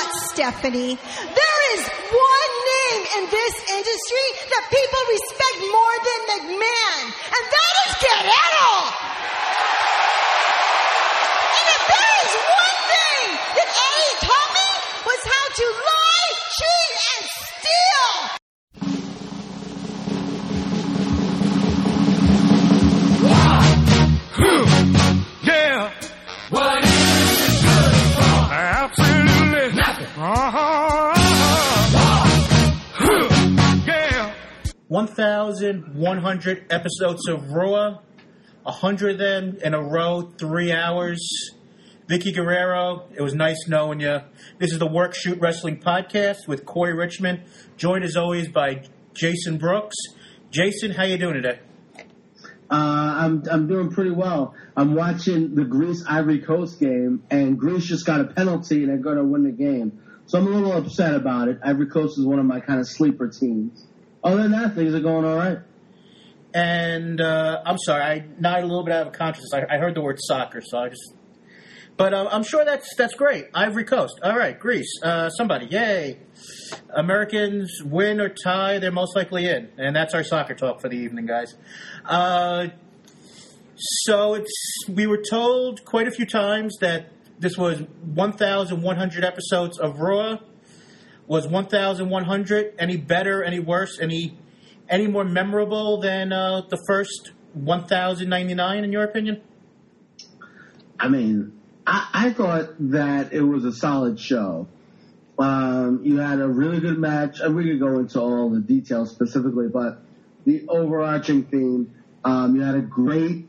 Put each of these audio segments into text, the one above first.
not, Stephanie. There is one name in this industry that people respect more than McMahon, and that is Guerrero. And if there is one thing that Eddie taught me was how to 1,100 episodes of Raw, 100 of them in a row, three hours. Vickie Guerrero, it was nice knowing you. This is the Work Shoot Wrestling Podcast with Corey Richmond, joined as always by Jason Brooks. Jason, how you doing today? Uh, I'm I'm doing pretty well. I'm watching the Greece Ivory Coast game, and Greece just got a penalty, and they're going to win the game. So I'm a little upset about it. Ivory Coast is one of my kind of sleeper teams. Other than that, things are going all right. And uh, I'm sorry, I nodded a little bit out of consciousness. I, I heard the word soccer, so I just. But uh, I'm sure that's that's great. Ivory Coast. All right, Greece. Uh, somebody, yay! Americans win or tie, they're most likely in, and that's our soccer talk for the evening, guys. Uh, so it's we were told quite a few times that this was 1,100 episodes of Raw. Was 1,100 any better, any worse, any any more memorable than uh, the first 1,099 in your opinion? I mean, I, I thought that it was a solid show. Um, you had a really good match, and we could go into all the details specifically, but the overarching theme, um, you had a great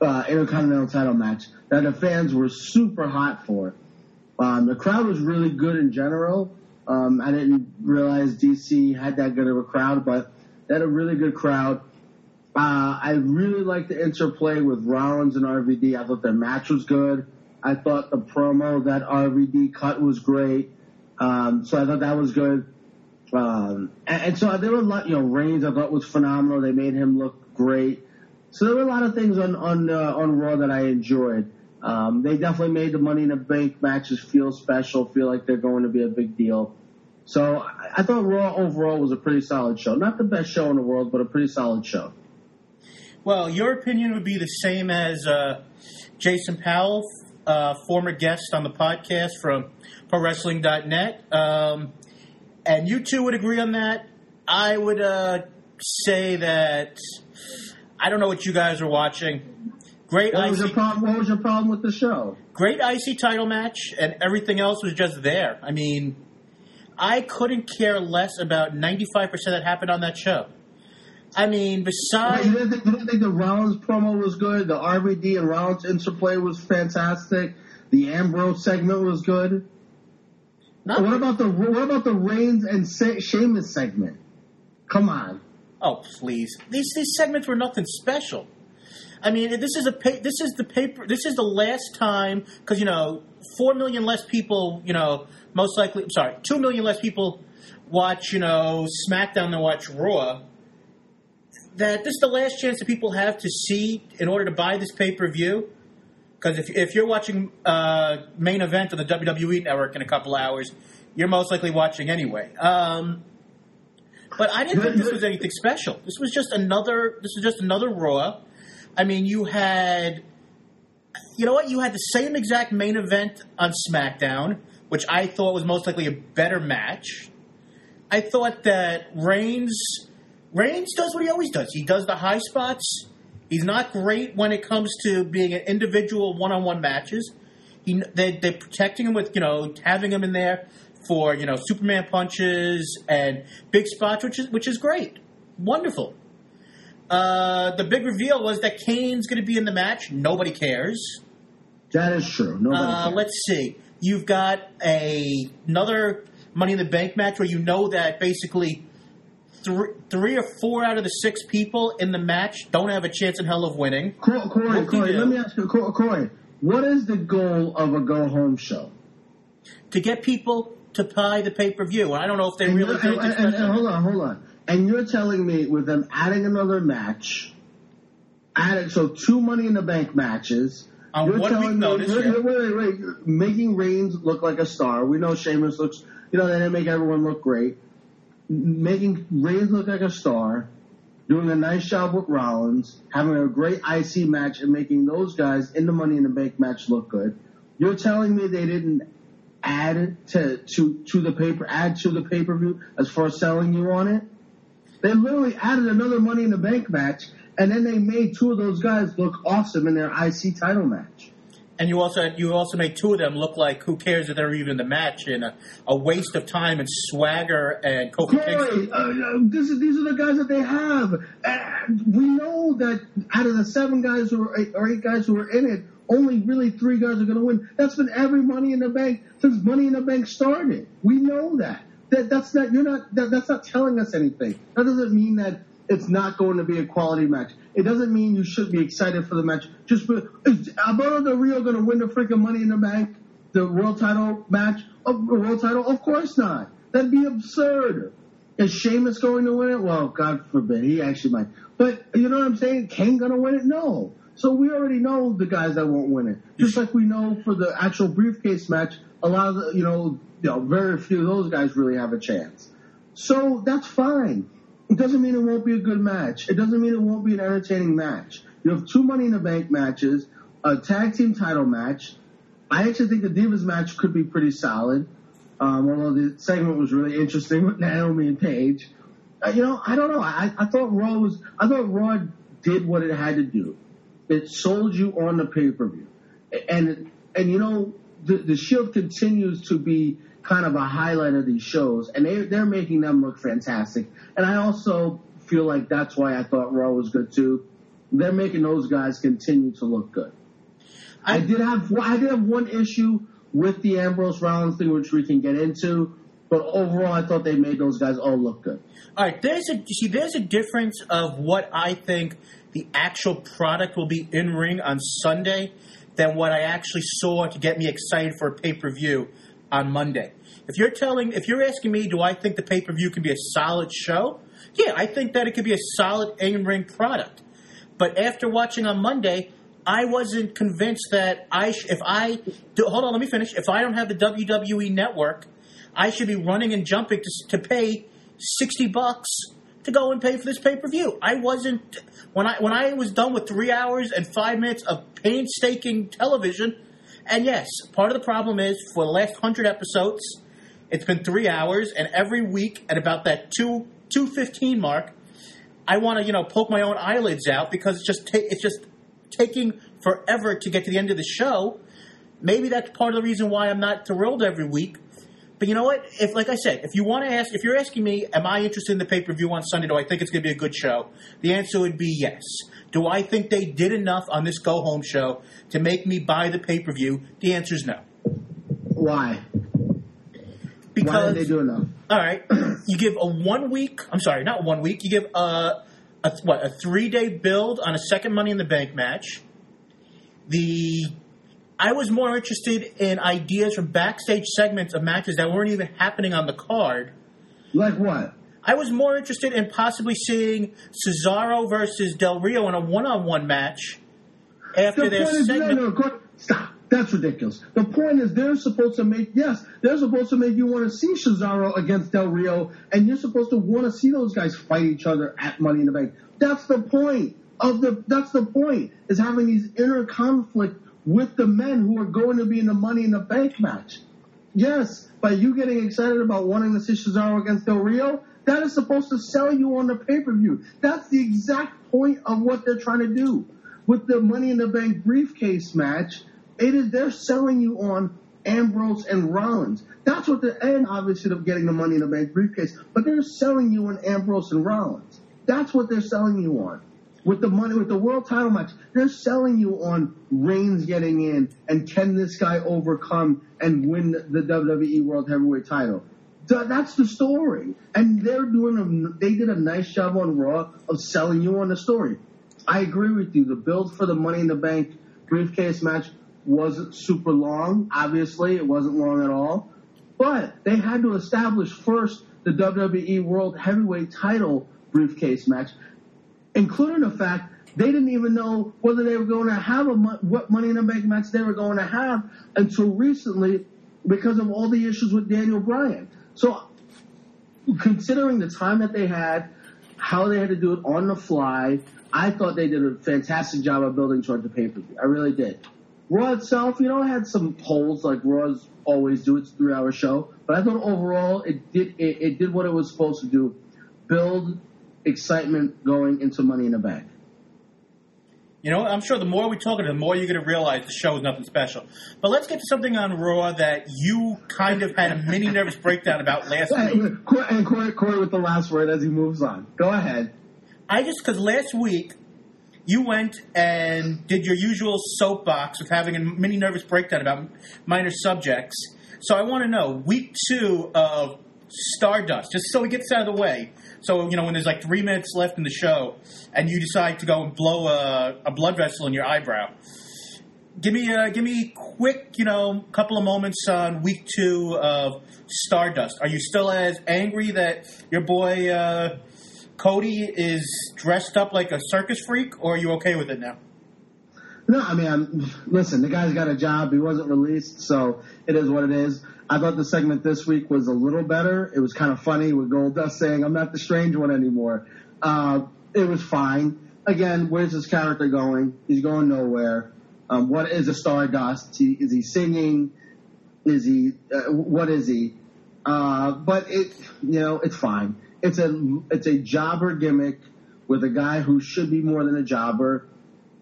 uh, Intercontinental title match that the fans were super hot for. Um, the crowd was really good in general. Um, I didn't realize DC had that good of a crowd, but they had a really good crowd. Uh, I really liked the interplay with Rollins and RVD. I thought their match was good. I thought the promo that RVD cut was great. Um, so I thought that was good. Um, and, and so there were a lot, you know, Reigns I thought was phenomenal. They made him look great. So there were a lot of things on on uh, on Raw that I enjoyed. Um, they definitely made the Money in the Bank matches feel special, feel like they're going to be a big deal. So I, thought Raw overall was a pretty solid show. Not the best show in the world, but a pretty solid show. Well, your opinion would be the same as uh, Jason Powell, uh, former guest on the podcast from ProWrestling.net. Um, and you two would agree on that. I would uh, say that I don't know what you guys are watching. Great What was icy, problem? What was your problem with the show? great IC title match, and everything else was just there. I mean, I couldn't care less about ninety five percent that happened on that show. I mean, Wait, besides. you, didn't think, you didn't think the Rollins promo was good? The RVD and Rollins interplay was fantastic. The Ambrose segment was good. Not What about the what about the Reigns and Se- Sheamus segment? Come on. Oh please! These these segments were nothing special. I mean, this is a pa- this is the paper. This is the last time because you know four million less people. You know, most likely. Sorry, two million less people watch. You know, SmackDown than watch Raw. That this is the last chance that people have to see in order to buy this pay per view. Because if if you're watching uh, main event on the WWE network in a couple hours, you're most likely watching anyway. Um, but I didn't think this was anything special. This was just another. This was just another Raw. I mean, you had, you know what? You had the same exact main event on SmackDown, which I thought was most likely a better match. I thought that Reigns, Reigns does what he always does. He does the high spots. He's not great when it comes to being an individual one-on-one matches. He, they, they're protecting him with, you know, having him in there for, you know, Superman punches and big spots, which is which is great, wonderful. Uh, the big reveal was that Kane's going to be in the match. Nobody cares. That is true. Nobody Uh, let's see. You've got a another Money in the Bank match where you know that basically three, three or four out of the six people in the match don't have a chance in hell of winning. Cor- Corey, Corey, let me ask you, Corey, what is the goal of a go home show? To get people to buy the pay per view, I don't know if they And, really and- and- and hold on, hold on. And you're telling me with them adding another match, adding so two Money in the Bank matches, On You're one telling week me- you're- you're- wait, wait, wait. Making Reigns look like a star. We know Sheamus looks, you know, they didn't make everyone look great. Making Reigns look like a star, doing a nice job with Rollins, having a great IC match, and making those guys in the Money in the Bank match look good. You're telling me they didn't add to to to the paper, add to the pay per view as far as selling you on it? They literally added another Money in the Bank match, and then they made two of those guys look awesome in their IC title match. And you also you also made two of them look like who cares if they're even in the match and a, a waste of time and swagger and Kofi Kingston. Corey, uh, uh, this is, these are the guys that they have. And we know that out of the seven guys who are, or eight guys who are in it, only really three guys are going to win. That's been every Money in the Bank since Money in the Bank started. We know that. That that's not you're not that, that's not telling us anything. That doesn't mean that it's not going to be a quality match. It doesn't mean you should be excited for the match. Just is Alberto Del Rio going to win the freaking Money in the Bank, the world title match, the world title? Of course not. That'd be absurd. Is Sheamus going to win it? Well, God forbid. He actually might. But you know what I'm saying? Kane going to win it? No. So we already know the guys that won't win it. Just like we know for the actual briefcase match, a lot of the, you know, you know, very few of those guys really have a chance. So that's fine. It doesn't mean it won't be a good match. It doesn't mean it won't be an entertaining match. You have two Money in the Bank matches, a tag team title match. I actually think the Divas match could be pretty solid. Um, although the segment was really interesting with Naomi and Paige. Uh, you know, I don't know. I, I thought Raw was, I thought Raw did what it had to do. It sold you on the pay per view, and and you know the the Shield continues to be kind of a highlight of these shows, and they they're making them look fantastic. And I also feel like that's why I thought Raw was good too. They're making those guys continue to look good. I did have I did have one issue with the Ambrose Rollins thing, which we can get into. But overall, I thought they made those guys all look good. All right, there's a see there's a difference of what I think the actual product will be in ring on Sunday than what I actually saw to get me excited for a pay per view on Monday. If you're telling, if you're asking me, do I think the pay per view can be a solid show? Yeah, I think that it could be a solid in ring product. But after watching on Monday, I wasn't convinced that I sh- if I do, hold on, let me finish. If I don't have the WWE network, I should be running and jumping to, to pay sixty bucks to go and pay for this pay per view. I wasn't when I when I was done with three hours and five minutes of painstaking television. And yes, part of the problem is for the last hundred episodes, it's been three hours, and every week at about that two two fifteen mark, I want to you know poke my own eyelids out because it's just ta- it's just taking forever to get to the end of the show. Maybe that's part of the reason why I'm not thrilled every week. But you know what? If like I said, if you want to ask, if you're asking me, am I interested in the pay per view on Sunday? Do I think it's going to be a good show? The answer would be yes. Do I think they did enough on this go home show to make me buy the pay per view? The answer is no. Why? Because Why did they do enough? all right, you give a one week. I'm sorry, not one week. You give a, a what a three day build on a second Money in the Bank match. The I was more interested in ideas from backstage segments of matches that weren't even happening on the card. Like what? I was more interested in possibly seeing Cesaro versus Del Rio in a one on one match after The their point is, no, segment. no, go- stop. That's ridiculous. The point is, they're supposed to make yes, they're supposed to make you want to see Cesaro against Del Rio, and you're supposed to want to see those guys fight each other at Money in the Bank. That's the point of the. That's the point is having these inner conflict with the men who are going to be in the Money in the Bank match. Yes, by you getting excited about wanting to see Cesaro against Del Rio, that is supposed to sell you on the pay per view. That's the exact point of what they're trying to do with the Money in the Bank briefcase match. It is they're selling you on Ambrose and Rollins. That's what they're and obviously they're getting the Money in the Bank briefcase, but they're selling you on Ambrose and Rollins. That's what they're selling you on. With the money, with the world title match, they're selling you on Reigns getting in and can this guy overcome and win the WWE World Heavyweight title. Th- That's the story, and they're doing a. They did a nice job on Raw of selling you on the story. I agree with you. The build for the Money in the Bank briefcase match wasn't super long. Obviously, it wasn't long at all. But they had to establish first the WWE World Heavyweight title briefcase match, including the fact They didn't even know whether they were going to have a what Money in the Bank match they were going to have until recently because of all the issues with Daniel Bryan. So, considering the time that they had, how they had to do it on the fly, I thought they did a fantastic job of building towards the pay per view. I really did. Raw itself, you know, had some holes like Raw's always do. It's a three hour show, but I thought overall it did it, it did what it was supposed to do: build excitement going into Money in the Bank. You know, I'm sure the more we talk about it, the more you're going to realize the show is nothing special. But let's get to something on Raw that you kind of had a mini nervous breakdown about last week. And Corey, and Corey, Corey with the last word as he moves on. Go ahead. I just because last week you went and did your usual soapbox with having a mini nervous breakdown about minor subjects. So I want to know week two of Stardust, just so he gets out of the way. So you know when there's like three minutes left in the show, and you decide to go and blow a, a blood vessel in your eyebrow. Give me a give me quick, you know, couple of moments on week two of Stardust. Are you still as angry that your boy uh, Cody is dressed up like a circus freak, or are you okay with it now? No, I mean, I'm, listen, the guy's got a job. He wasn't released, so it is what it is. I thought the segment this week was a little better. It was kind of funny with Goldust saying, I'm not the strange one anymore. Uh, it was fine. Again, where's his character going? He's going nowhere. Um, what is a Stardust? He, is he singing? Is he, uh, what is he? Uh, but it, you know, it's fine. It's a, it's a jobber gimmick with a guy who should be more than a jobber.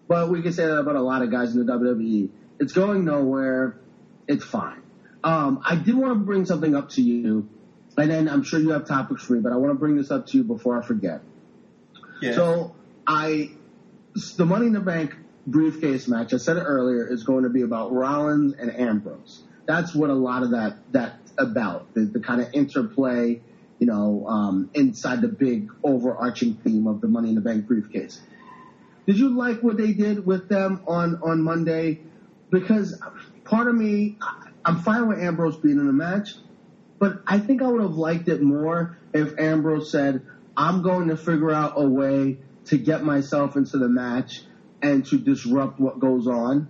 But we can say that about a lot of guys in the WWE. It's going nowhere. It's fine. Um, I did want to bring something up to you, and then I'm sure you have topics for me, but I want to bring this up to you before I forget. Yeah. So I, the Money in the Bank briefcase match, I said it earlier, is going to be about Rollins and Ambrose. That's what a lot of that that's about. The, the kind of interplay, you know, um, inside the big overarching theme of the Money in the Bank briefcase. Did you like what they did with them on on Monday? Because part of me, I- I'm fine with Ambrose being in the match, but I think I would have liked it more if Ambrose said, "I'm going to figure out a way to get myself into the match and to disrupt what goes on,"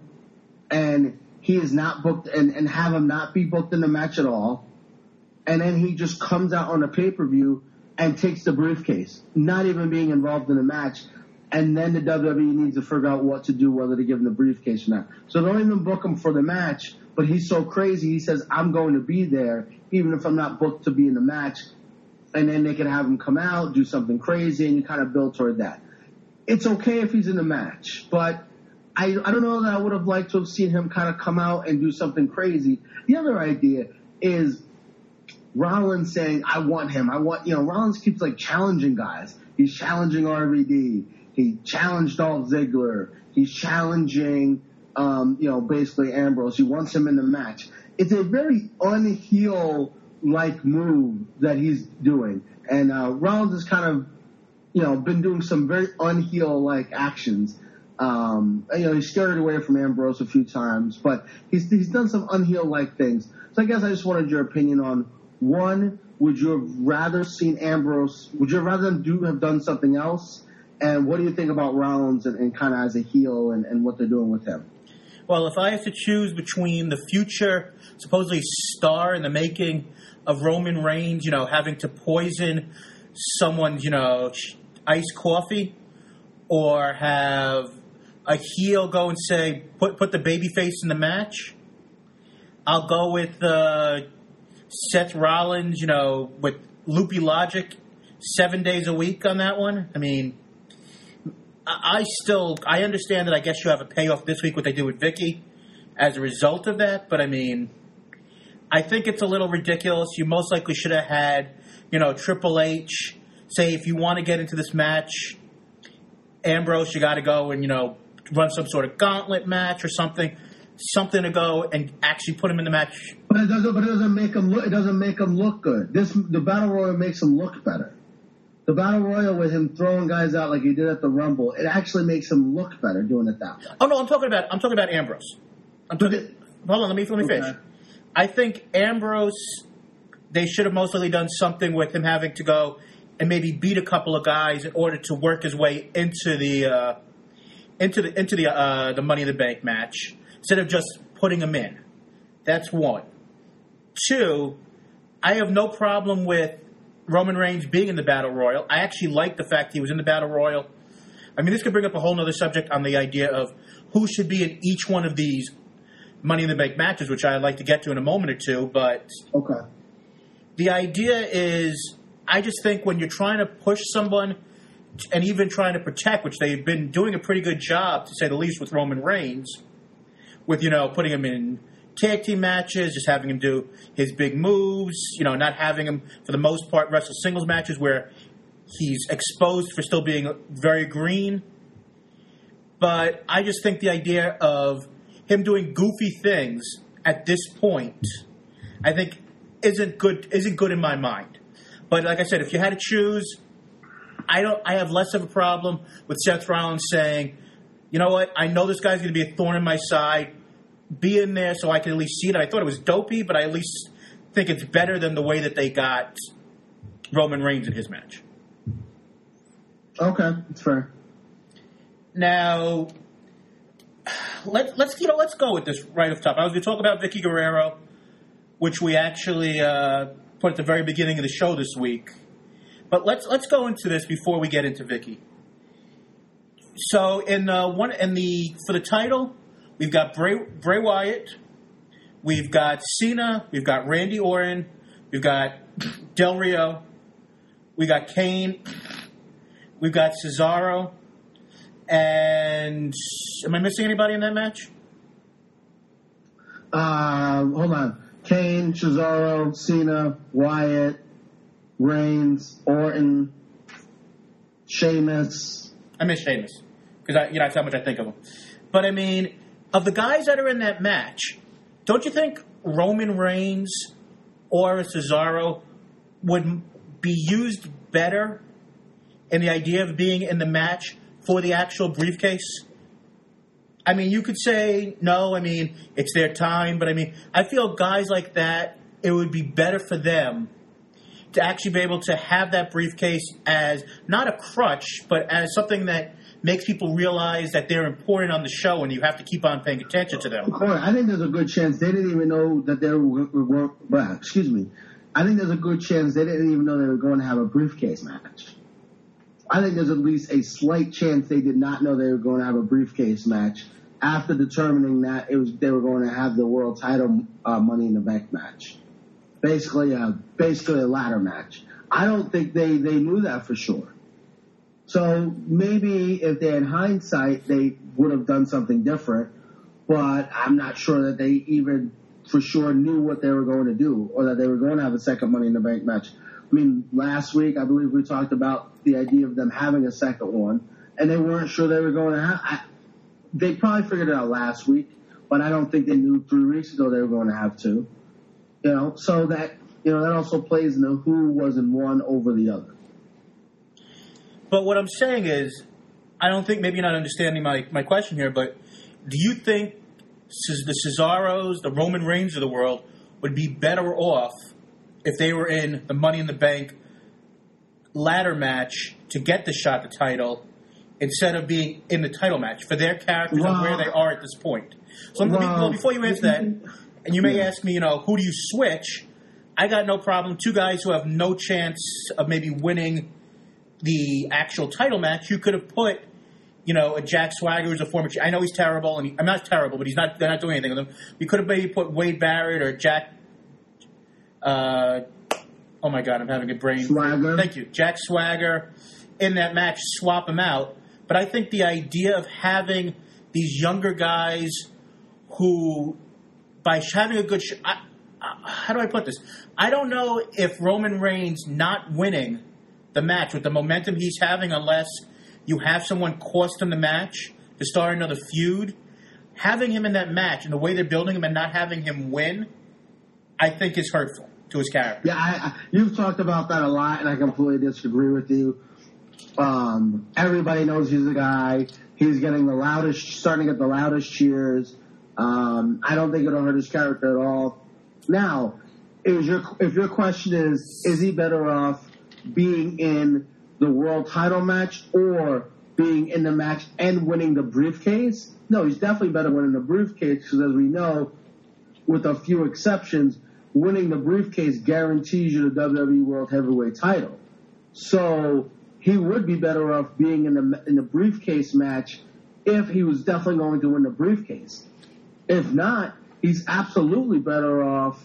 and he is not booked, and, and have him not be booked in the match at all, and then he just comes out on a pay per view and takes the briefcase, not even being involved in the match. And then the WWE needs to figure out what to do, whether to give him the briefcase or not. So don't even book him for the match. But he's so crazy, he says, I'm going to be there, even if I'm not booked to be in the match. And then they can have him come out, do something crazy, and you kind of build toward that. It's okay if he's in the match, but I, I don't know that I would have liked to have seen him kind of come out and do something crazy. The other idea is Rollins saying, I want him. I want, you know, Rollins keeps like challenging guys. He's challenging RVD. He challenged Dolph Ziggler. He's challenging, um, you know, basically Ambrose. He wants him in the match. It's a very unheel like move that he's doing. And, uh, Rollins has kind of, you know, been doing some very unheel like actions. Um, you know, he's scared away from Ambrose a few times, but he's, he's done some unheel like things. So I guess I just wanted your opinion on one, would you have rather seen Ambrose, would you rather do have done something else? And what do you think about Rollins and, and kind of as a heel and, and what they're doing with him? Well, if I have to choose between the future, supposedly star in the making of Roman Reigns, you know, having to poison someone's, you know, iced coffee, or have a heel go and say, put put the baby face in the match, I'll go with uh, Seth Rollins, you know, with loopy logic, seven days a week on that one. I mean, I still I understand that I guess you have a payoff this week what they do with Vickie as a result of that, but I mean I think it's a little ridiculous. You most likely should have had, you know, Triple H say if you want to get into this match, Ambrose, you got to go and you know run some sort of gauntlet match or something, something to go and actually put him in the match. But it doesn't. But it doesn't make him look. It doesn't make him look good. This the battle royal makes him look better. The battle royal with him throwing guys out like he did at the Rumble, it actually makes him look better doing it that way. Oh no, I'm talking about I'm talking about Ambrose. I'm talking. Hold on, let me let me Okay. finish. I think Ambrose. They should have most likely done something with him having to go and maybe beat a couple of guys in order to work his way into the uh, into the into the uh, the Money in the Bank match instead of just putting him in. That's one. Two, I have no problem with Roman Reigns being in the Battle Royal. I actually like the fact he was in the Battle Royal. I mean, this could bring up a whole other subject on the idea of who should be in each one of these Money in the Bank matches, which I'd like to get to in a moment or two. But Okay. the idea is, I just think when you're trying to push someone and even trying to protect, which they've been doing a pretty good job, to say the least, with Roman Reigns, with you know putting him in tag team matches, just having him do his big moves, you know, not having him for the most part wrestle singles matches where he's exposed for still being very green. But I just think the idea of him doing goofy things at this point, I think isn't good isn't good in my mind. But like I said, if you had to choose, I don't I have less of a problem with Seth Rollins saying, you know what, I know this guy's gonna be a thorn in my side. Be in there so I can at least see it. I thought it was dopey, but I at least think it's better than the way that they got Roman Reigns in his match. Okay, it's fair. Now, let, let's you know let's go with this right off top. I was going to talk about Vickie Guerrero, which we actually uh, put at the very beginning of the show this week. But let's let's go into this before we get into Vickie. So in uh, one in the for the title, we've got Bray Bray Wyatt, we've got Cena, we've got Randy Orton, we've got Del Rio, we got Kane, we've got Cesaro, and am I missing anybody in that match? Uh, hold on. Kane, Cesaro, Cena, Wyatt, Reigns, Orton, Sheamus. I miss Sheamus because I, you know, that's how much I think of him. But I mean, of the guys that are in that match, don't you think Roman Reigns or Cesaro would be used better in the idea of being in the match for the actual briefcase? I mean, you could say no. I mean, it's their time, but I mean, I feel guys like that, it would be better for them to actually be able to have that briefcase as not a crutch, but as something that makes people realize that they're important on the show, and you have to keep on paying attention to them. I think there's a good chance they didn't even know that they were, well, excuse me. I think there's a good chance they didn't even know they were going to have a briefcase match. I think there's at least a slight chance they did not know they were going to have a briefcase match after determining that it was they were going to have the world title uh, Money in the Bank match. Basically, a basically a ladder match. I don't think they they knew that for sure. So maybe if they had hindsight, they would have done something different. But I'm not sure that they even for sure knew what they were going to do or that they were going to have a second Money in the Bank match. I mean, last week I believe we talked about the idea of them having a second one, and they weren't sure they were going to have. I, they probably figured it out last week, but I don't think they knew three weeks ago they were going to have two. You know, so that you know that also plays into who was in one over the other. But what I'm saying is, I don't think maybe you're not understanding my, my question here, but do you think the Cesaros, the Roman Reigns of the world, would be better off if they were in the Money in the Bank ladder match to get the shot at the title instead of being in the title match for their characters and where they are at this point? So Well, well, before you answer that, and you may Yeah. ask me, you know, who do you switch? I got no problem. Two guys who have no chance of maybe winning the actual title match, you could have put, you know, a Jack Swagger who's a former. I know he's terrible, and he, I'm not terrible, but he's not. They're not doing anything with him. You could have maybe put Wade Barrett or Jack. Uh, oh my God, I'm having a brain. Swagger. Thank you, Jack Swagger, in that match. Swap him out, but I think the idea of having these younger guys who, by having a good. Sh- I, I, how do I put this? I don't know if Roman Reigns not winning the match with the momentum he's having, unless you have someone cost him the match to start another feud. Having him in that match and the way they're building him and not having him win, I think is hurtful to his character. Yeah, I, I, you've talked about that a lot, and I completely disagree with you. Um, everybody knows he's the guy. He's getting the loudest, starting to get the loudest cheers. Um, I don't think it'll hurt his character at all. Now, is your if your question is, is he better off being in the world title match or being in the match and winning the briefcase. No, he's definitely better winning the briefcase because, as we know, with a few exceptions, winning the briefcase guarantees you the WWE World Heavyweight Title. So he would be better off being in the in the briefcase match if he was definitely going to win the briefcase. If not, he's absolutely better off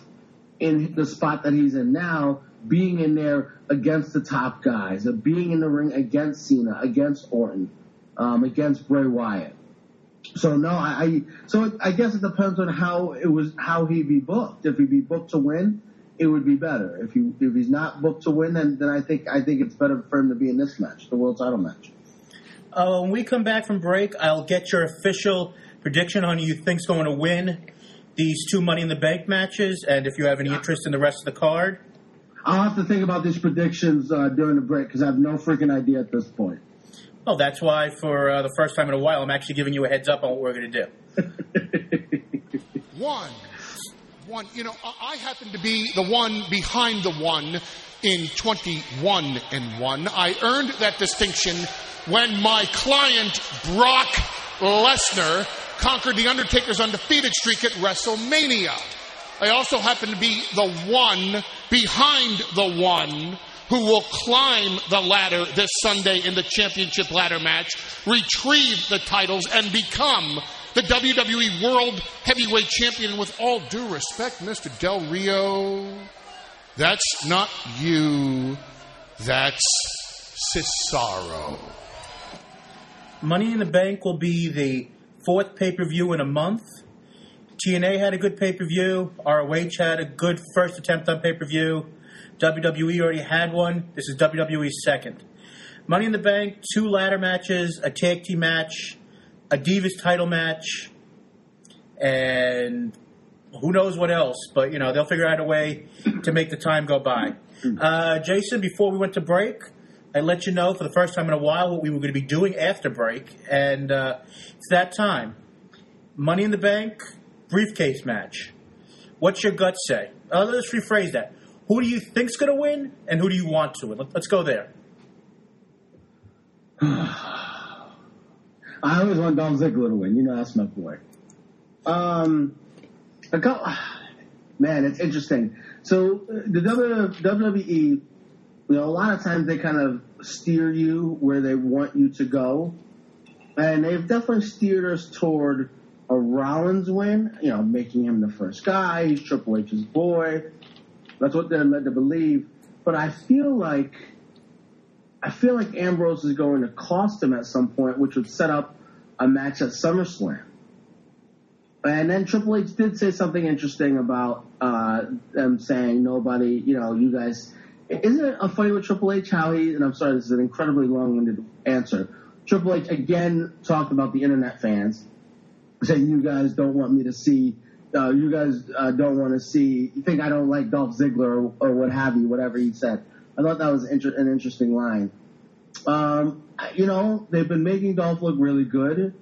in the spot that he's in now, being in there against the top guys, of being in the ring against Cena, against Orton, um, against Bray Wyatt. So no, I, I so I guess it depends on how it was how he be booked. If he be booked to win, it would be better. If he if he's not booked to win, then then I think I think it's better for him to be in this match, the world title match. Uh, when we come back from break, I'll get your official prediction on who you think's going to win these two Money in the Bank matches, and if you have any interest in the rest of the card. I'll have to think about these predictions uh, during the break because I have no freaking idea at this point. Well, that's why for uh, the first time in a while, I'm actually giving you a heads up on what we're going to do. One. One. You know, I I happen to be the one behind the one in 21 and 1. I earned that distinction when my client, Brock Lesnar, conquered The Undertaker's undefeated streak at WrestleMania. I also happen to be the one behind the one who will climb the ladder this Sunday in the championship ladder match, retrieve the titles, and become the WWE World Heavyweight Champion. And with all due respect, Mr. Del Rio, that's not you, that's Cesaro. Money in the Bank will be the fourth pay per view in a month. TNA had a good pay per view. ROH had a good first attempt on pay per view. WWE already had one. This is WWE's second. Money in the Bank, two ladder matches, a tag team match, a Divas title match, and who knows what else. But, you know, they'll figure out a way to make the time go by. Uh, Jason, before we went to break, I let you know for the first time in a while what we were going to be doing after break, and uh, it's that time. Money in the Bank, briefcase match. What's your gut say? Uh, let's rephrase that. Who do you think's going to win, and who do you want to win? Let- Let's go there. I always want Dolph Ziggler to win. You know that's my boy. Um, a couple, man, it's interesting. So uh, the WWE, you know, a lot of times they kind of steer you where they want you to go, and they've definitely steered us toward a Rollins win. You know, making him the first guy. He's Triple H's boy. That's what they're led to believe. But I feel like I feel like Ambrose is going to cost him at some point, which would set up a match at SummerSlam. And then Triple H did say something interesting about uh, them saying nobody, you know, you guys. Isn't it a funny with Triple H how he? And I'm sorry, this is an incredibly long-winded answer. Triple H again talked about the internet fans, saying you guys don't want me to see. Uh, you guys uh, don't want to see. You think I don't like Dolph Ziggler or, or what have you? Whatever he said. I thought that was inter- an interesting line. Um, you know, they've been making Dolph look really good.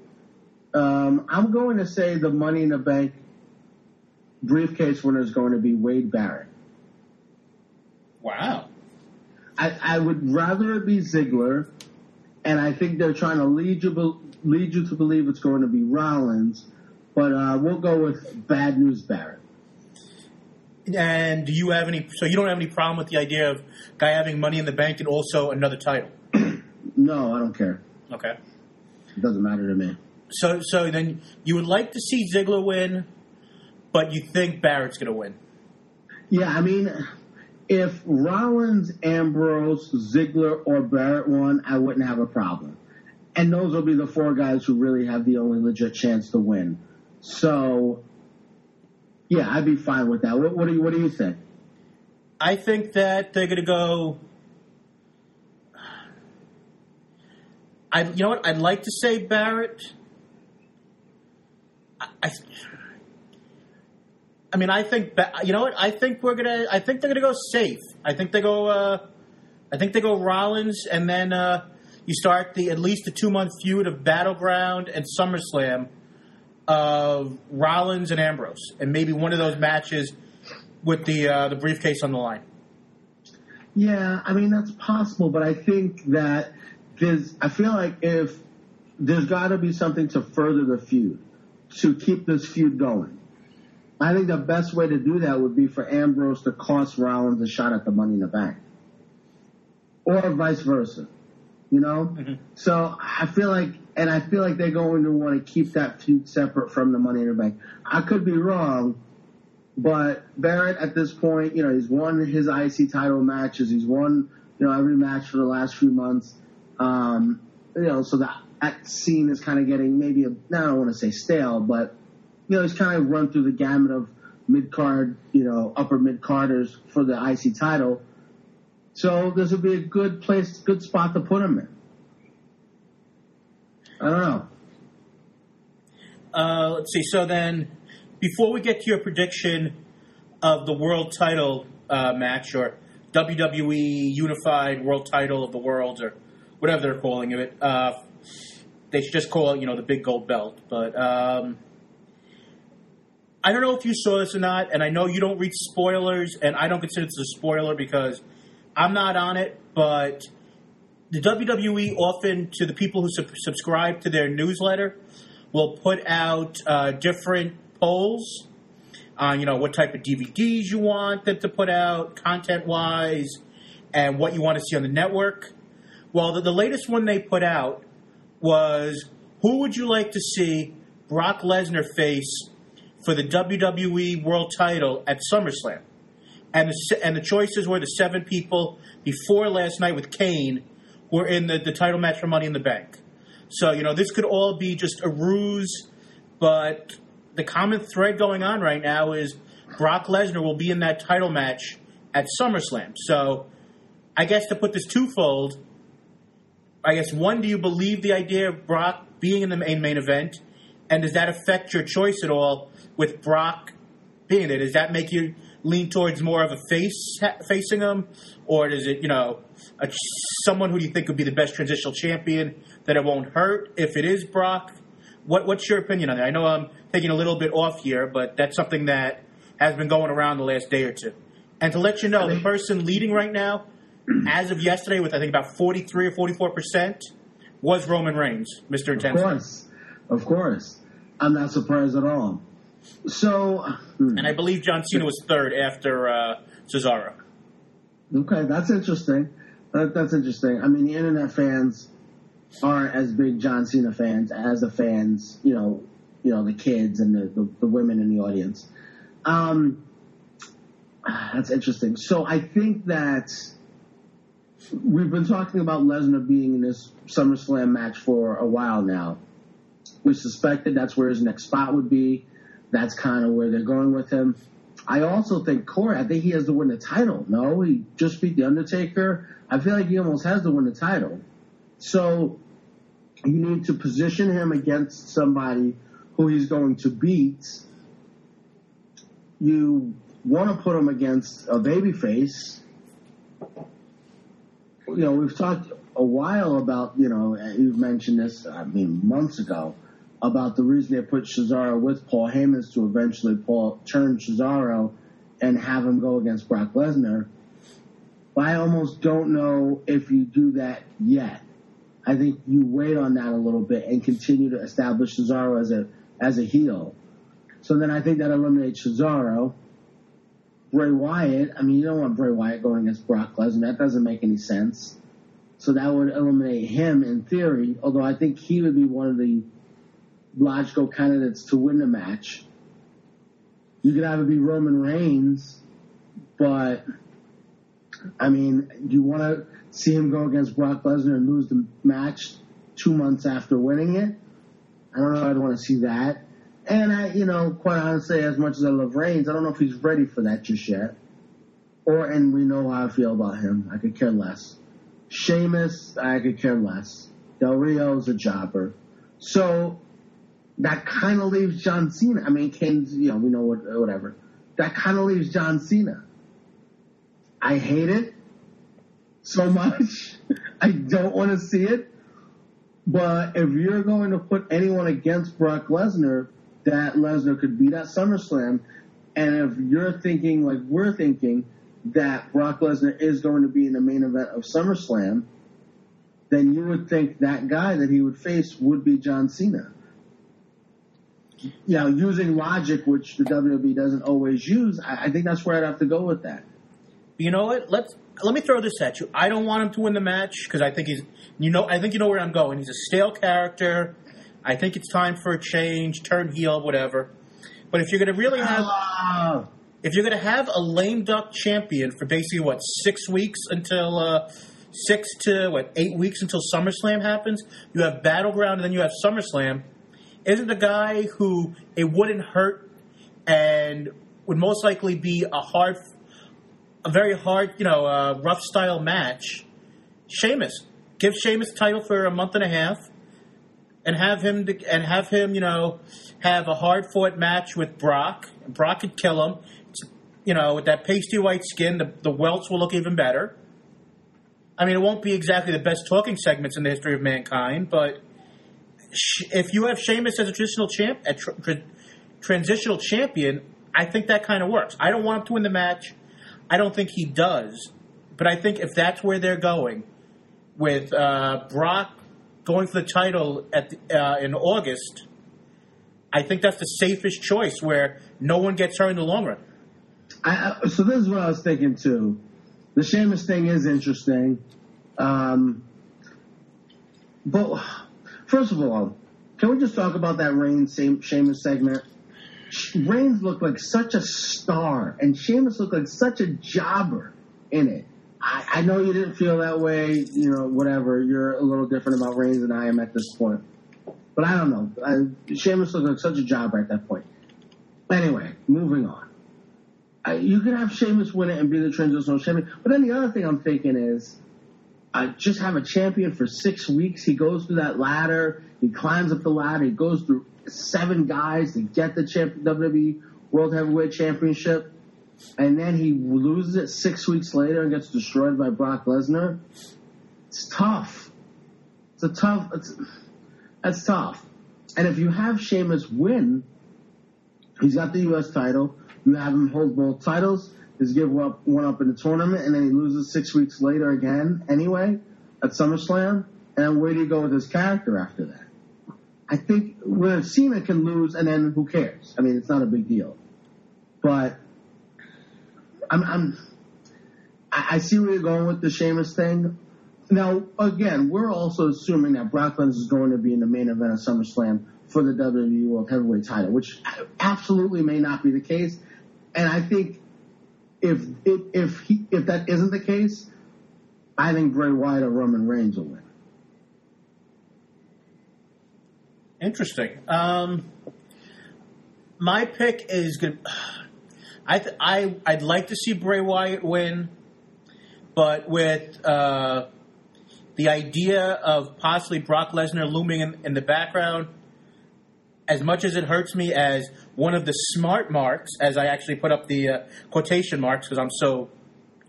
Um, I'm going to say the Money in the Bank briefcase winner is going to be Wade Barrett. Wow. I, I would rather it be Ziggler, and I think they're trying to lead you lead you to believe it's going to be Rollins, but uh, we'll go with Bad News Barrett. And do you have any? So you don't have any problem with the idea of guy having Money in the Bank and also another title? No, I don't care. Okay. It doesn't matter to me. So so then you would like to see Ziggler win, but you think Barrett's going to win. Yeah, I mean, if Rollins, Ambrose, Ziggler, or Barrett won, I wouldn't have a problem. And those will be the four guys who really have the only legit chance to win. So, yeah, I'd be fine with that. What, what do you What do you think? I think that they're going to go. I you know what I'd like to say Barrett. I, I, I mean I think you know what I think we're gonna I think they're gonna go safe. I think they go. Uh, I think they go Rollins and then uh, you start the at least the two month feud of Battleground and SummerSlam of Rollins and Ambrose, and maybe one of those matches with the uh, the briefcase on the line. Yeah, I mean that's possible, but I think that there's I feel like if there's got to be something to further the feud, to keep this feud going. I think the best way to do that would be for Ambrose to cost Rollins a shot at the Money in the Bank, or vice versa. You know, so I feel like, and I feel like they're going to want to keep that feud separate from the Money in the Bank. I could be wrong, but Barrett at this point, you know, he's won his IC title matches. He's won, you know, every match for the last few months. Um, you know, so that, that scene is kind of getting maybe, a, I don't want to say stale, but, you know, he's kind of run through the gamut of mid card, you know, upper mid carders for the IC title. So this would be a good place, good spot to put him in. I don't know. Uh, let's see. So then, before we get to your prediction of the world title uh, match or WWE Unified World Title of the World or whatever they're calling it, uh, they should just call it, you know, the big gold belt. But um, I don't know if you saw this or not, and I know you don't read spoilers, and I don't consider this a spoiler because I'm not on it, but the WWE often, to the people who sub- subscribe to their newsletter, will put out uh, different polls on, you know, what type of DVDs you want them to put out, content-wise, and what you want to see on the network. Well, the, the latest one they put out was who would you like to see Brock Lesnar face for the WWE World Title at SummerSlam? And the, and the choices were the seven people before last night with Kane were in the, the title match for Money in the Bank. So, you know, this could all be just a ruse, but the common thread going on right now is Brock Lesnar will be in that title match at SummerSlam. So, I guess to put this twofold, I guess one, do you believe the idea of Brock being in the main main event, and does that affect your choice at all with Brock being there? Does that make you lean towards more of a face facing him, or does it, you know, a, someone who you think would be the best transitional champion that it won't hurt if it is Brock? What, what's your opinion on that? I know I'm taking a little bit off here, but that's something that has been going around the last day or two. And to let you know, the person leading right now, as of yesterday, with I think about 43 or 44 percent, was Roman Reigns, Mr. Intense. Of course, of course. I'm not surprised at all. So, hmm, And I believe John Cena was third after uh, Cesaro. okay, that's interesting. That, that's interesting. I mean, the internet fans aren't as big John Cena fans as the fans, you know, you know, the kids and the, the, the women in the audience. Um, that's interesting. So I think that we've been talking about Lesnar being in this SummerSlam match for a while now. We suspected that's where his next spot would be. That's kind of where they're going with him. I also think Corey, I think he has to win the title. No, he just beat The Undertaker. I feel like he almost has to win the title. So you need to position him against somebody who he's going to beat. You want to put him against a babyface. You know, we've talked a while about, you know, you've mentioned this, I mean, months ago, about the reason they put Cesaro with Paul Heyman is to eventually Paul turn Cesaro and have him go against Brock Lesnar. But I almost don't know if you do that yet. I think you wait on that a little bit and continue to establish Cesaro as a as a heel. So then I think that eliminates Cesaro. Bray Wyatt, I mean, you don't want Bray Wyatt going against Brock Lesnar. That doesn't make any sense. So that would eliminate him in theory, although I think he would be one of the logical candidates to win the match. You could have it be Roman Reigns, but I mean, do you want to see him go against Brock Lesnar and lose the match two months after winning it? I don't know. I'd want to see that. And I, you know, quite honestly, as much as I love Reigns, I don't know if he's ready for that just yet. Or, and we know how I feel about him. I could care less. Sheamus, I could care less. Del Rio's a jobber. So that kind of leaves John Cena. I mean, Kane's, you know, we know what, whatever. That kind of leaves John Cena. I hate it so much. I don't want to see it. But if you're going to put anyone against Brock Lesnar, that Lesnar could beat at SummerSlam, and if you're thinking like we're thinking that Brock Lesnar is going to be in the main event of SummerSlam, then you would think that guy that he would face would be John Cena. You know, using logic, which the WWE doesn't always use, I, I think that's where I'd have to go with that. You know what? Let's let me throw this at you. I don't want him to win the match because I think he's you know I think you know where I'm going. He's a stale character. I think it's time for a change, turn heel, whatever. But if you're going to really have Ah, if you're going to have a lame duck champion for basically what six weeks until uh, six to what eight weeks until SummerSlam happens, you have Battleground and then you have SummerSlam. Isn't the guy who it wouldn't hurt and would most likely be a hard, a very hard, you know, uh, rough style match? Sheamus. Give Sheamus title for a month and a half, and have him to, and have him, you know, have a hard fought match with Brock. Brock could kill him. You know, with that pasty white skin, the, the welts will look even better. I mean, it won't be exactly the best talking segments in the history of mankind, but if you have Sheamus as a traditional champ, a tr- tr- transitional champion, I think that kind of works. I don't want him to win the match. I don't think he does, but I think if that's where they're going, with uh, Brock going for the title at the, uh, in August, I think that's the safest choice where no one gets hurt in the long run. I, so this is what I was thinking too. The Sheamus thing is interesting, um, but first of all, can we just talk about that Reigns Sheamus segment? Reigns looked like such a star, and Sheamus looked like such a jobber in it. I, I know you didn't feel that way, you know, whatever. You're a little different about Reigns than I am at this point. But I don't know. I, Sheamus looked like such a jobber at that point. Anyway, moving on. I, you can have Sheamus win it and be the transitional champion. But then the other thing I'm thinking is, uh, just have a champion for six weeks. He goes through that ladder. He climbs up the ladder. He goes through seven guys to get the champ- WWE World Heavyweight Championship. And then he loses it six weeks later and gets destroyed by Brock Lesnar. It's tough. It's a tough. It's, that's tough. And if you have Sheamus win, he's got the U.S. title. You have him hold both titles. He's give up one up in the tournament, and then he loses six weeks later again. Anyway, at SummerSlam, and where do you go with his character after that? I think where Cena can lose, and then who cares? I mean, it's not a big deal. But I'm, I'm I, see where you're going with the Sheamus thing. Now, again, we're also assuming that Brock Lesnar is going to be in the main event of SummerSlam for the WWE World Heavyweight title, which absolutely may not be the case. And I think if if if, he, if that isn't the case, I think Bray Wyatt or Roman Reigns will win. Interesting. Um, my pick is good. I th- I I'd like to see Bray Wyatt win, but with uh, the idea of possibly Brock Lesnar looming in, in the background, as much as it hurts me as one of the smart marks, as I actually put up the uh, quotation marks because I'm so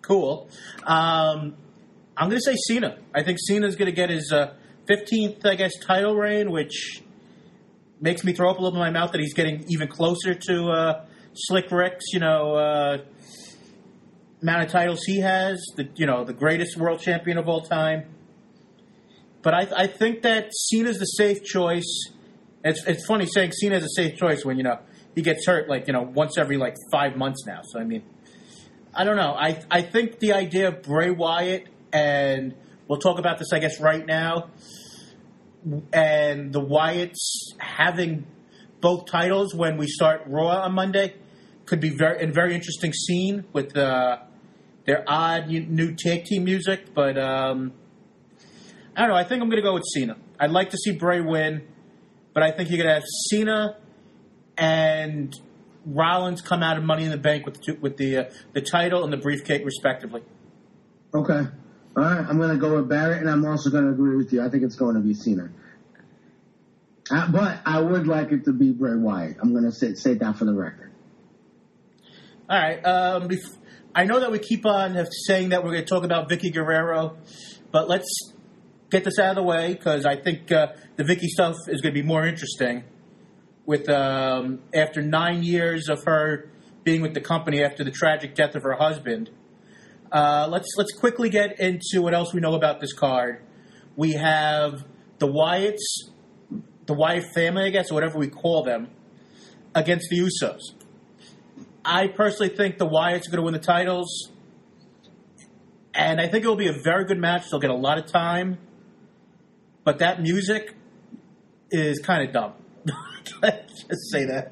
cool. Um, I'm going to say Cena. I think Cena's going to get his uh, 15th, I guess, title reign, which makes me throw up a little in my mouth that he's getting even closer to uh, Slick Rick's, you know, uh, amount of titles he has. The you know the greatest world champion of all time. But I, I think that Cena's the safe choice. It's it's funny saying Cena's a safe choice when you know he gets hurt like you know once every like five months now. So I mean, I don't know. I I think the idea of Bray Wyatt and we'll talk about this I guess right now and the Wyatts having both titles when we start Raw on Monday could be very a very interesting scene with uh, their odd new- new tag team music. But um, I don't know. I think I'm going to go with Cena. I'd like to see Bray win, but I think you're going to have Cena and Rollins come out of Money in the Bank with the two, with the uh, the title and the briefcase respectively. Okay. All right. I'm going to go with Barrett, and I'm also going to agree with you. I think it's going to be Cena. Uh, but I would like it to be Bray Wyatt. I'm going to say, say that for the record. All right. Um, I know that we keep on saying that we're going to talk about Vickie Guerrero, but let's get this out of the way because I think uh, the Vickie stuff is going to be more interesting. With um, after nine years of her being with the company after the tragic death of her husband, uh, let's let's quickly get into what else we know about this card. we have the Wyatts, the Wyatt family, I guess, or whatever we call them, against the Usos. I personally think the Wyatts are going to win the titles, and I think it will be a very good match. They'll get a lot of time, but that music is kind of dumb. Let's Just say that.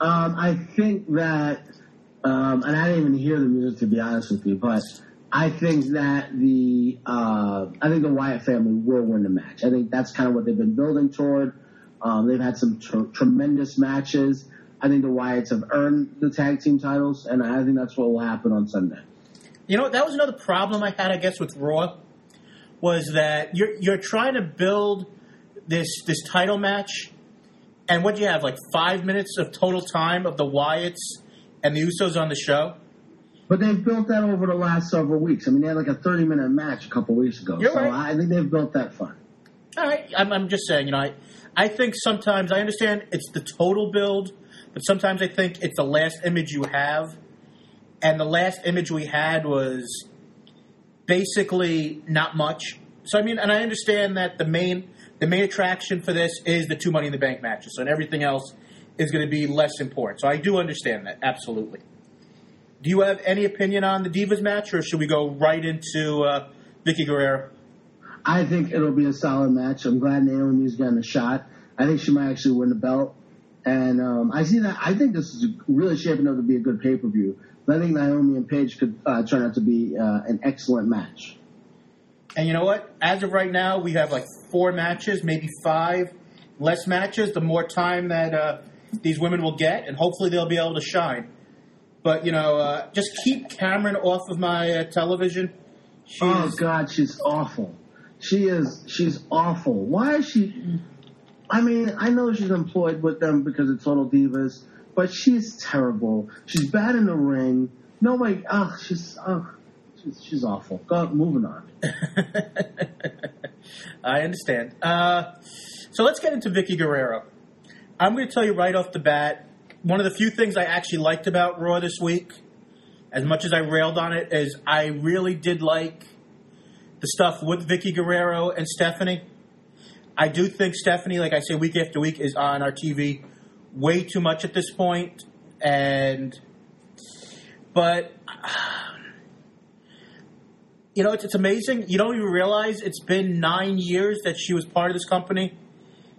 Um, I think that, um, and I didn't even hear the music to be honest with you, but I think that the uh, I think the Wyatt family will win the match. I think that's kind of what they've been building toward. Um, they've had some tr- tremendous matches. I think the Wyatts have earned the tag team titles, and I think that's what will happen on Sunday. You know, that was another problem I had, I guess, with Raw, was that you're you're trying to build this this title match, and what do you have like five minutes of total time of the Wyatts and the Usos on the show. But they've built that over the last several weeks. I mean, they had like a 30 minute match a couple weeks ago. You're so right. I think they've built that fun. All right, I'm, I'm just saying, you know, I, I think sometimes I understand it's the total build, but sometimes I think it's the last image you have, and the last image we had was basically not much. So I mean, and I understand that the main the main attraction for this is the two Money in the Bank matches, so and everything else is going to be less important. So I do understand that absolutely. Do you have any opinion on the Divas match, or should we go right into uh, Vickie Guerrero? I think it'll be a solid match. I'm glad Naomi's getting a shot. I think she might actually win the belt. And um, I see that. I think this is really shaping up to be a good pay per view. I think Naomi and Paige could uh, turn out to be uh, an excellent match. And you know what? As of right now, we have like four matches, maybe five. Less matches, the more time that uh, these women will get, and hopefully they'll be able to shine. But you know, uh, just keep Cameron off of my uh, television. She Oh is- God, she's awful. She is. She's awful. Why is she? I mean, I know she's employed with them because of Total Divas, but she's terrible. She's bad in the ring. Nobody. Ugh, she's. Ugh, she's, she's awful. Go moving on. I understand. Uh, so let's get into Vickie Guerrero. I'm going to tell you right off the bat, one of the few things I actually liked about Raw this week, as much as I railed on it, is I really did like the stuff with Vickie Guerrero and Stephanie. I do think Stephanie, like I say week after week, is on our TV way too much at this point, and but you know, it's, it's amazing. You don't even realize it's been nine years that she was part of this company.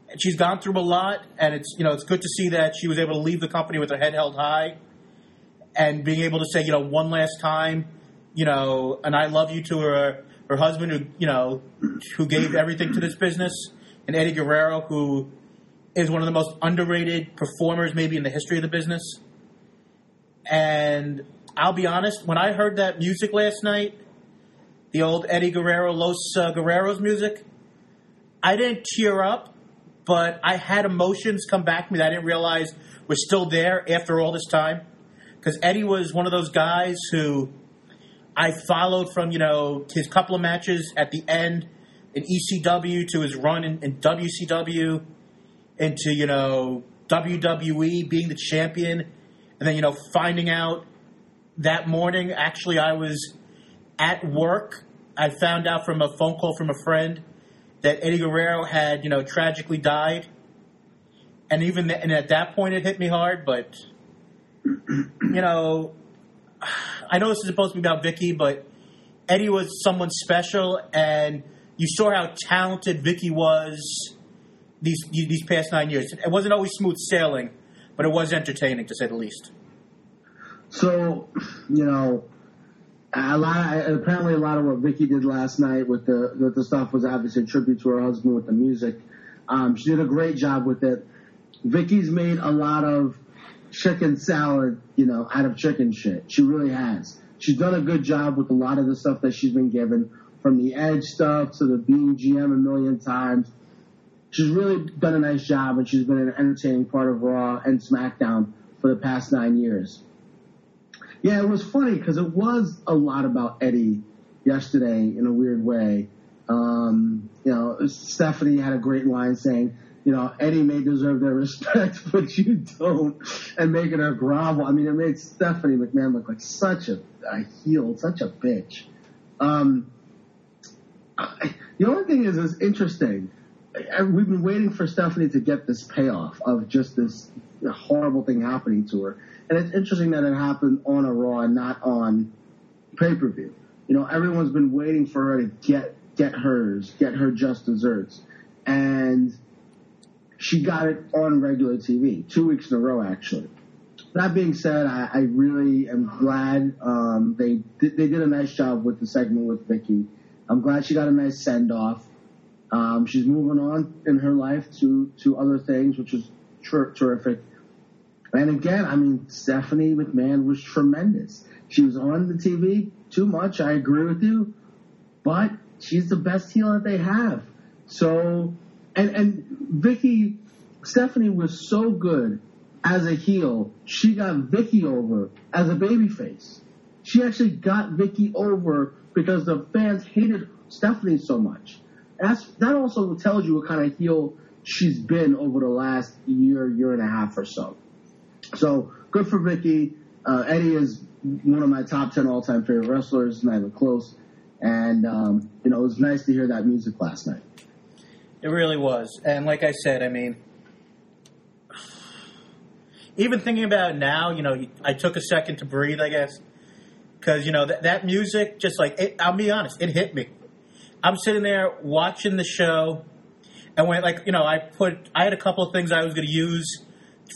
And she's gone through a lot, and it's you know it's good to see that she was able to leave the company with her head held high, and being able to say you know one last time, you know, and I love you to her her husband who you know who gave everything to this business, and Eddie Guerrero who is one of the most underrated performers maybe in the history of the business. And I'll be honest, when I heard that music last night, the old Eddie Guerrero, Los uh, Guerreros music, I didn't tear up, but I had emotions come back to me that I didn't realize were still there after all this time. Because Eddie was one of those guys who I followed from, you know, his couple of matches at the end in ECW to his run in, in WCW into, you know, WWE being the champion. And then, you know, finding out that morning, actually, I was at work. I found out from a phone call from a friend that Eddie Guerrero had, you know, tragically died. And even th- and at that point, it hit me hard. But you know, I know this is supposed to be about Vickie, but Eddie was someone special, and you saw how talented Vickie was these these past nine years. It wasn't always smooth sailing, but it was entertaining to say the least. So, you know, a lot. apparently, a lot of what Vickie did last night with the with the stuff was obviously a tribute to her husband with the music. Um, she did a great job with it. Vickie's made a lot of chicken salad, you know, out of chicken shit. She really has. She's done a good job with a lot of the stuff that she's been given, from the Edge stuff to the being GM a million times. She's really done a nice job, and she's been an entertaining part of Raw and SmackDown for the past nine years. Yeah, it was funny because it was a lot about Eddie yesterday in a weird way. Um, you know, Stephanie had a great line saying, you know, Eddie may deserve their respect, but you don't, and making her grovel. I mean, it made Stephanie McMahon look like such a, a heel, such a bitch. Um, I, the only thing is, is interesting. We've been waiting for Stephanie to get this payoff of just this horrible thing happening to her, and it's interesting that it happened on a Raw and not on pay per view. You know, everyone's been waiting for her to get get hers, get her just desserts, and she got it on regular TV two weeks in a row, actually. That being said, I, I really am glad um, they they did a nice job with the segment with Vickie. I'm glad she got a nice send off. Um, she's moving on in her life to to other things, which is ter- terrific. And again, I mean, Stephanie McMahon was tremendous. She was on the TV too much. I agree with you, but she's the best heel that they have. So, and and Vickie, Stephanie was so good as a heel. She got Vickie over as a babyface. She actually got Vickie over because the fans hated Stephanie so much. That's that also tells you what kind of heel she's been over the last year, year and a half or so. So good for Vickie. Uh, Eddie is one of my top ten all time favorite wrestlers, not even close. And um, you know, it was nice to hear that music last night. It really was. And like I said, I mean, even thinking about it now, you know, I took a second to breathe, I guess. Because, you know, that, that music, just like, it, I'll be honest, it hit me. I'm sitting there watching the show, and when, like, you know, I put, I had a couple of things I was going to use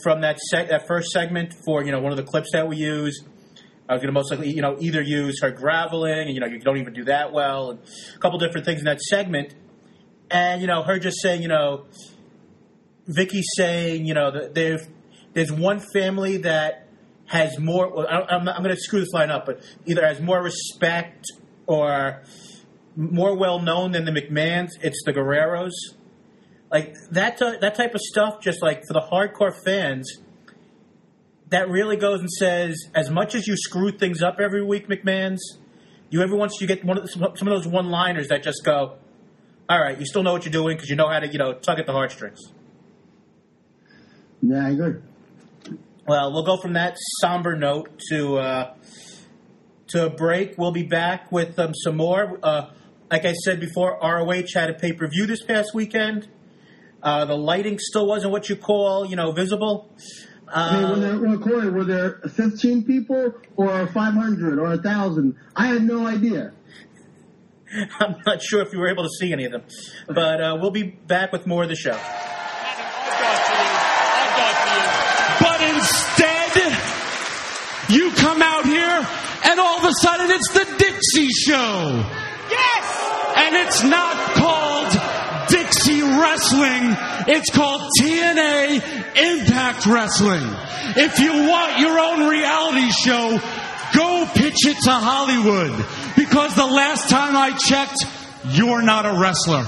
from that seg- that first segment for, you know, one of the clips that we use. I was going to most likely, you know, either use her graveling, and, you know, you don't even do that well, and a couple different things in that segment. And, you know, her just saying, you know, Vickie saying, you know, that there's there's one family that has more. I'm, I'm going to screw this line up, but either has more respect or more well known than the McMahons. It's the Guerreros. Like that ty- that type of stuff. Just like for the hardcore fans, that really goes and says, as much as you screw things up every week, McMahons, you every once you get one of the, some of those one liners that just go, all right, you still know what you're doing because you know how to you know tug at the heartstrings. Yeah, I agree. Well, we'll go from that somber note to uh, to a break. We'll be back with um, some more. Uh, like I said before, ROH had a pay per view this past weekend. Uh, the lighting still wasn't what you call, you know, visible. I mean, Uh, when there, well, Corey, were there 15 people or 500 or 1,000? I had no idea. I'm not sure if you were able to see any of them, but uh, we'll be back with more of the show. But instead, you come out here and all of a sudden it's the Dixie Show. Yes! And it's not called Dixie Wrestling, it's called TNA Impact Wrestling. If you want your own reality show, go pitch it to Hollywood. Because the last time I checked, you're not a wrestler.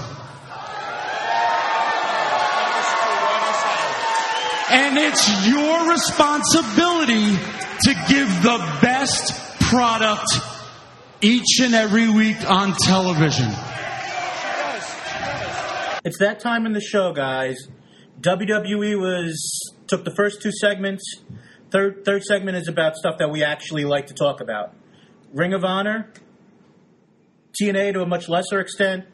And it's your responsibility to give the best product each and every week on television. It's that time in the show, guys. WWE was took the first two segments. Third third segment is about stuff that we actually like to talk about. Ring of Honor, TNA to a much lesser extent.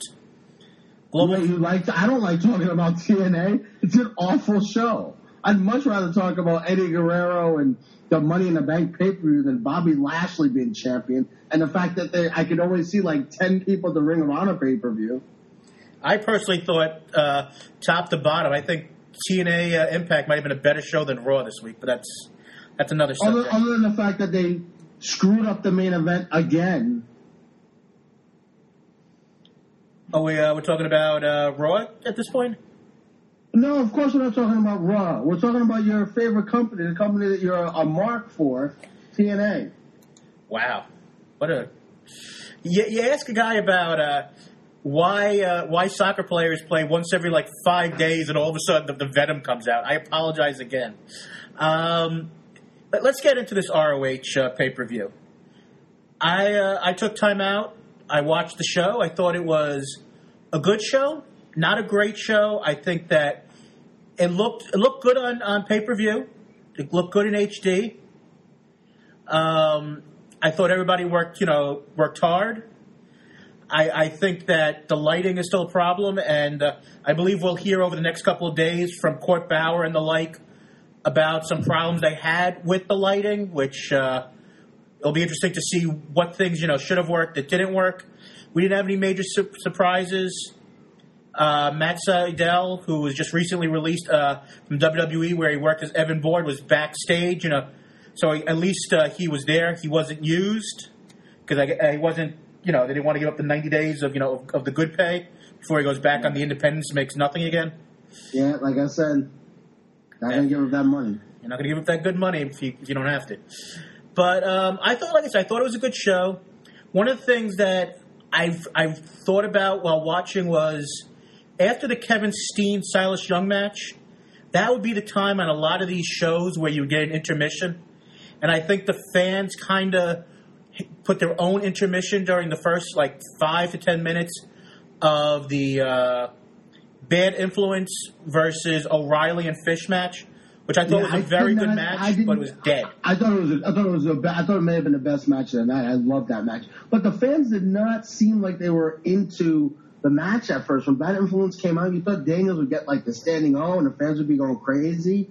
Global You like? I don't like talking about TNA. It's an awful show. I'd much rather talk about Eddie Guerrero and the Money in the Bank pay per view than Bobby Lashley being champion, and the fact that they, I could only see like ten people at the Ring of Honor pay per view. I personally thought uh, top to bottom. I think TNA uh, Impact might have been a better show than Raw this week, but that's that's another Other, other than the fact that they screwed up the main event again. Oh, we uh, we're talking about uh, Raw at this point. No, of course we're not talking about Raw. We're talking about your favorite company, the company that you're a mark for, TNA. Wow, what a you, you ask a guy about uh, why uh, why soccer players play once every like five days, and all of a sudden the, the venom comes out. I apologize again. Um, but let's get into this ROH uh, pay per view. I uh, I took time out. I watched the show. I thought it was a good show, not a great show. I think that it looked it looked good on, on pay per view. It looked good in HD. Um, I thought everybody worked, you know, worked hard. I, I think that the lighting is still a problem, and uh, I believe we'll hear over the next couple of days from Court Bauer and the like about some problems they had with the lighting, which uh, it'll be interesting to see what things you know should have worked that didn't work. We didn't have any major su- surprises. Uh, Matt Sydal, who was just recently released uh, from WWE, where he worked as Evan Bourne, was backstage. You know, so at least uh, he was there. He wasn't used because he wasn't. You know, they didn't want to give up the ninety days of you know of, of the good pay before he goes back on the independence, makes nothing again. Yeah, like I said, not gonna give up that money. You're not going to give up that good money if you, if you don't have to. But um, I thought, like I said, I thought it was a good show. One of the things that I've I've thought about while watching was after the Kevin Steen Silas Young match, that would be the time on a lot of these shows where you get an intermission, and I think the fans kind of put their own intermission during the first like five to ten minutes of the uh, Bad Influence versus O'Reilly and Fish match, which I thought Yeah, was a I very good match, I but it was dead. I thought it was. A, I thought it was. A, I thought it may have been the best match of the night. I loved that match, but the fans did not seem like they were into the match at first. When Bad Influence came out, you thought Daniels would get like the standing O, and the fans would be going crazy.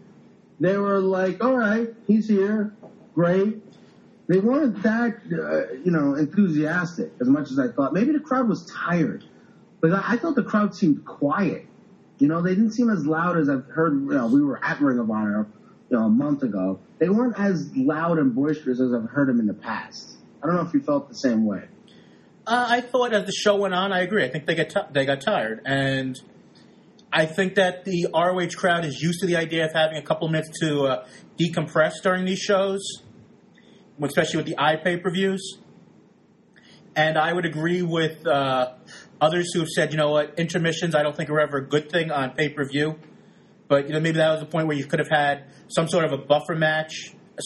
They were like, "All right, he's here, great." They weren't that, uh, you know, enthusiastic as much as I thought. Maybe the crowd was tired, but I, thought the crowd seemed quiet. You know, they didn't seem as loud as I've heard. You know, we were at Ring of Honor, you know, a month ago. They weren't as loud and boisterous as I've heard them in the past. I don't know if you felt the same way. Uh, I thought as the show went on, I agree. I think they got ti they got tired, and I think that the ROH crowd is used to the idea of having a couple minutes to uh, decompress during these shows, especially with the i pay per views. And I would agree with uh, others who have said, you know what, intermissions I don't think are ever a good thing on pay per view. But you know, maybe that was the point where you could have had some sort of a buffer match, a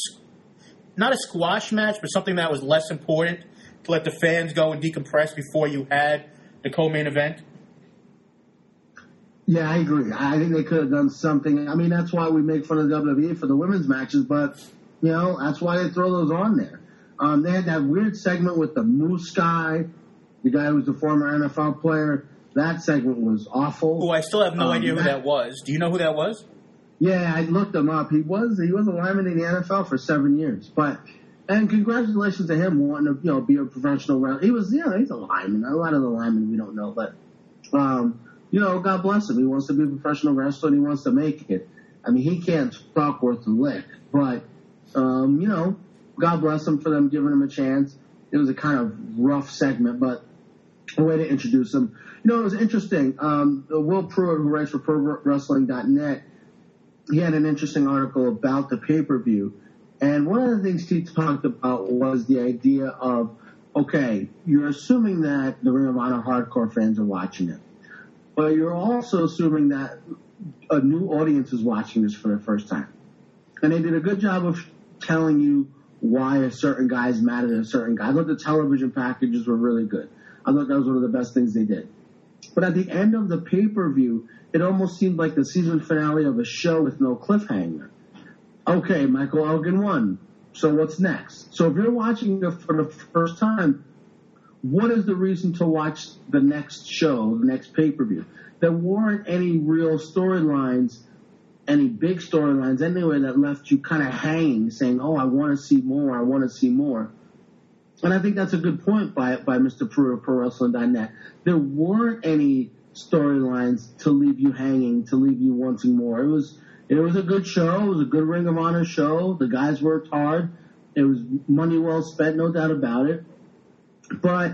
not a squash match, but something that was less important to let the fans go and decompress before you had the co-main event. Yeah, I agree. I think they could have done something. I mean, that's why we make fun of WWE for the women's matches, but you know, that's why they throw those on there. Um, they had that weird segment with the Moose guy, the guy who was the former NFL player. That segment was awful. Who I still have no Um, idea who that- that was. Do you know who that was? Yeah, I looked him up. He was he was a lineman in the NFL for seven years. But and congratulations to him wanting to you know be a professional wrestler. He was you know he's a lineman. A lot of the linemen we don't know, but um, you know God bless him. He wants to be a professional wrestler and he wants to make it. I mean he can't talk worth a lick, but um, you know God bless him for them giving him a chance. It was a kind of rough segment, but a way to introduce him. You know, it was interesting. Um, Will Pruett, who writes for ProWrestling.net, he had an interesting article about the pay per view. And one of the things he talked about was the idea of okay, you're assuming that the Ring of Honor hardcore fans are watching it, but you're also assuming that a new audience is watching this for the first time. And they did a good job of telling you why a certain guy's mad at a certain guy. I thought the television packages were really good. I thought that was one of the best things they did. But at the end of the pay per view, it almost seemed like the season finale of a show with no cliffhanger. Okay, Michael Elgin won. So what's next? So if you're watching it for the first time, what is the reason to watch the next show, the next pay per view? There weren't any real storylines, any big storylines anyway that left you kind of hanging, saying, "Oh, I want to see more. I want to see more." And I think that's a good point by by Mr. Pruett of ProWrestling.net. There weren't any storylines to leave you hanging, to leave you wanting more. It was it was a good show. It was a good Ring of Honor show. The guys worked hard. It was money well spent, no doubt about it. But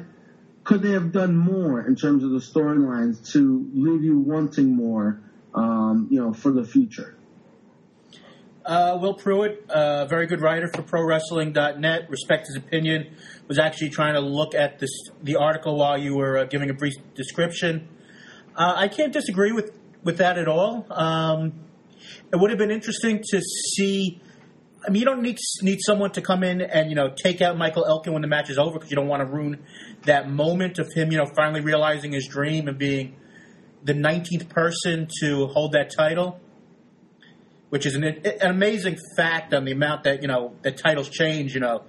could they have done more in terms of the storylines to leave you wanting more, um, you know, for the future? Uh, Will Pruett, a very good writer for ProWrestling.net, respect his opinion, was actually trying to look at this, the article while you were uh, giving a brief description. Uh, I can't disagree with, with that at all. Um, it would have been interesting to see. I mean, you don't need need someone to come in and you know take out Michael Elgin when the match is over because you don't want to ruin that moment of him, you know, finally realizing his dream and being the 19th person to hold that title which is an, an amazing fact on the amount that you know that titles change, you know,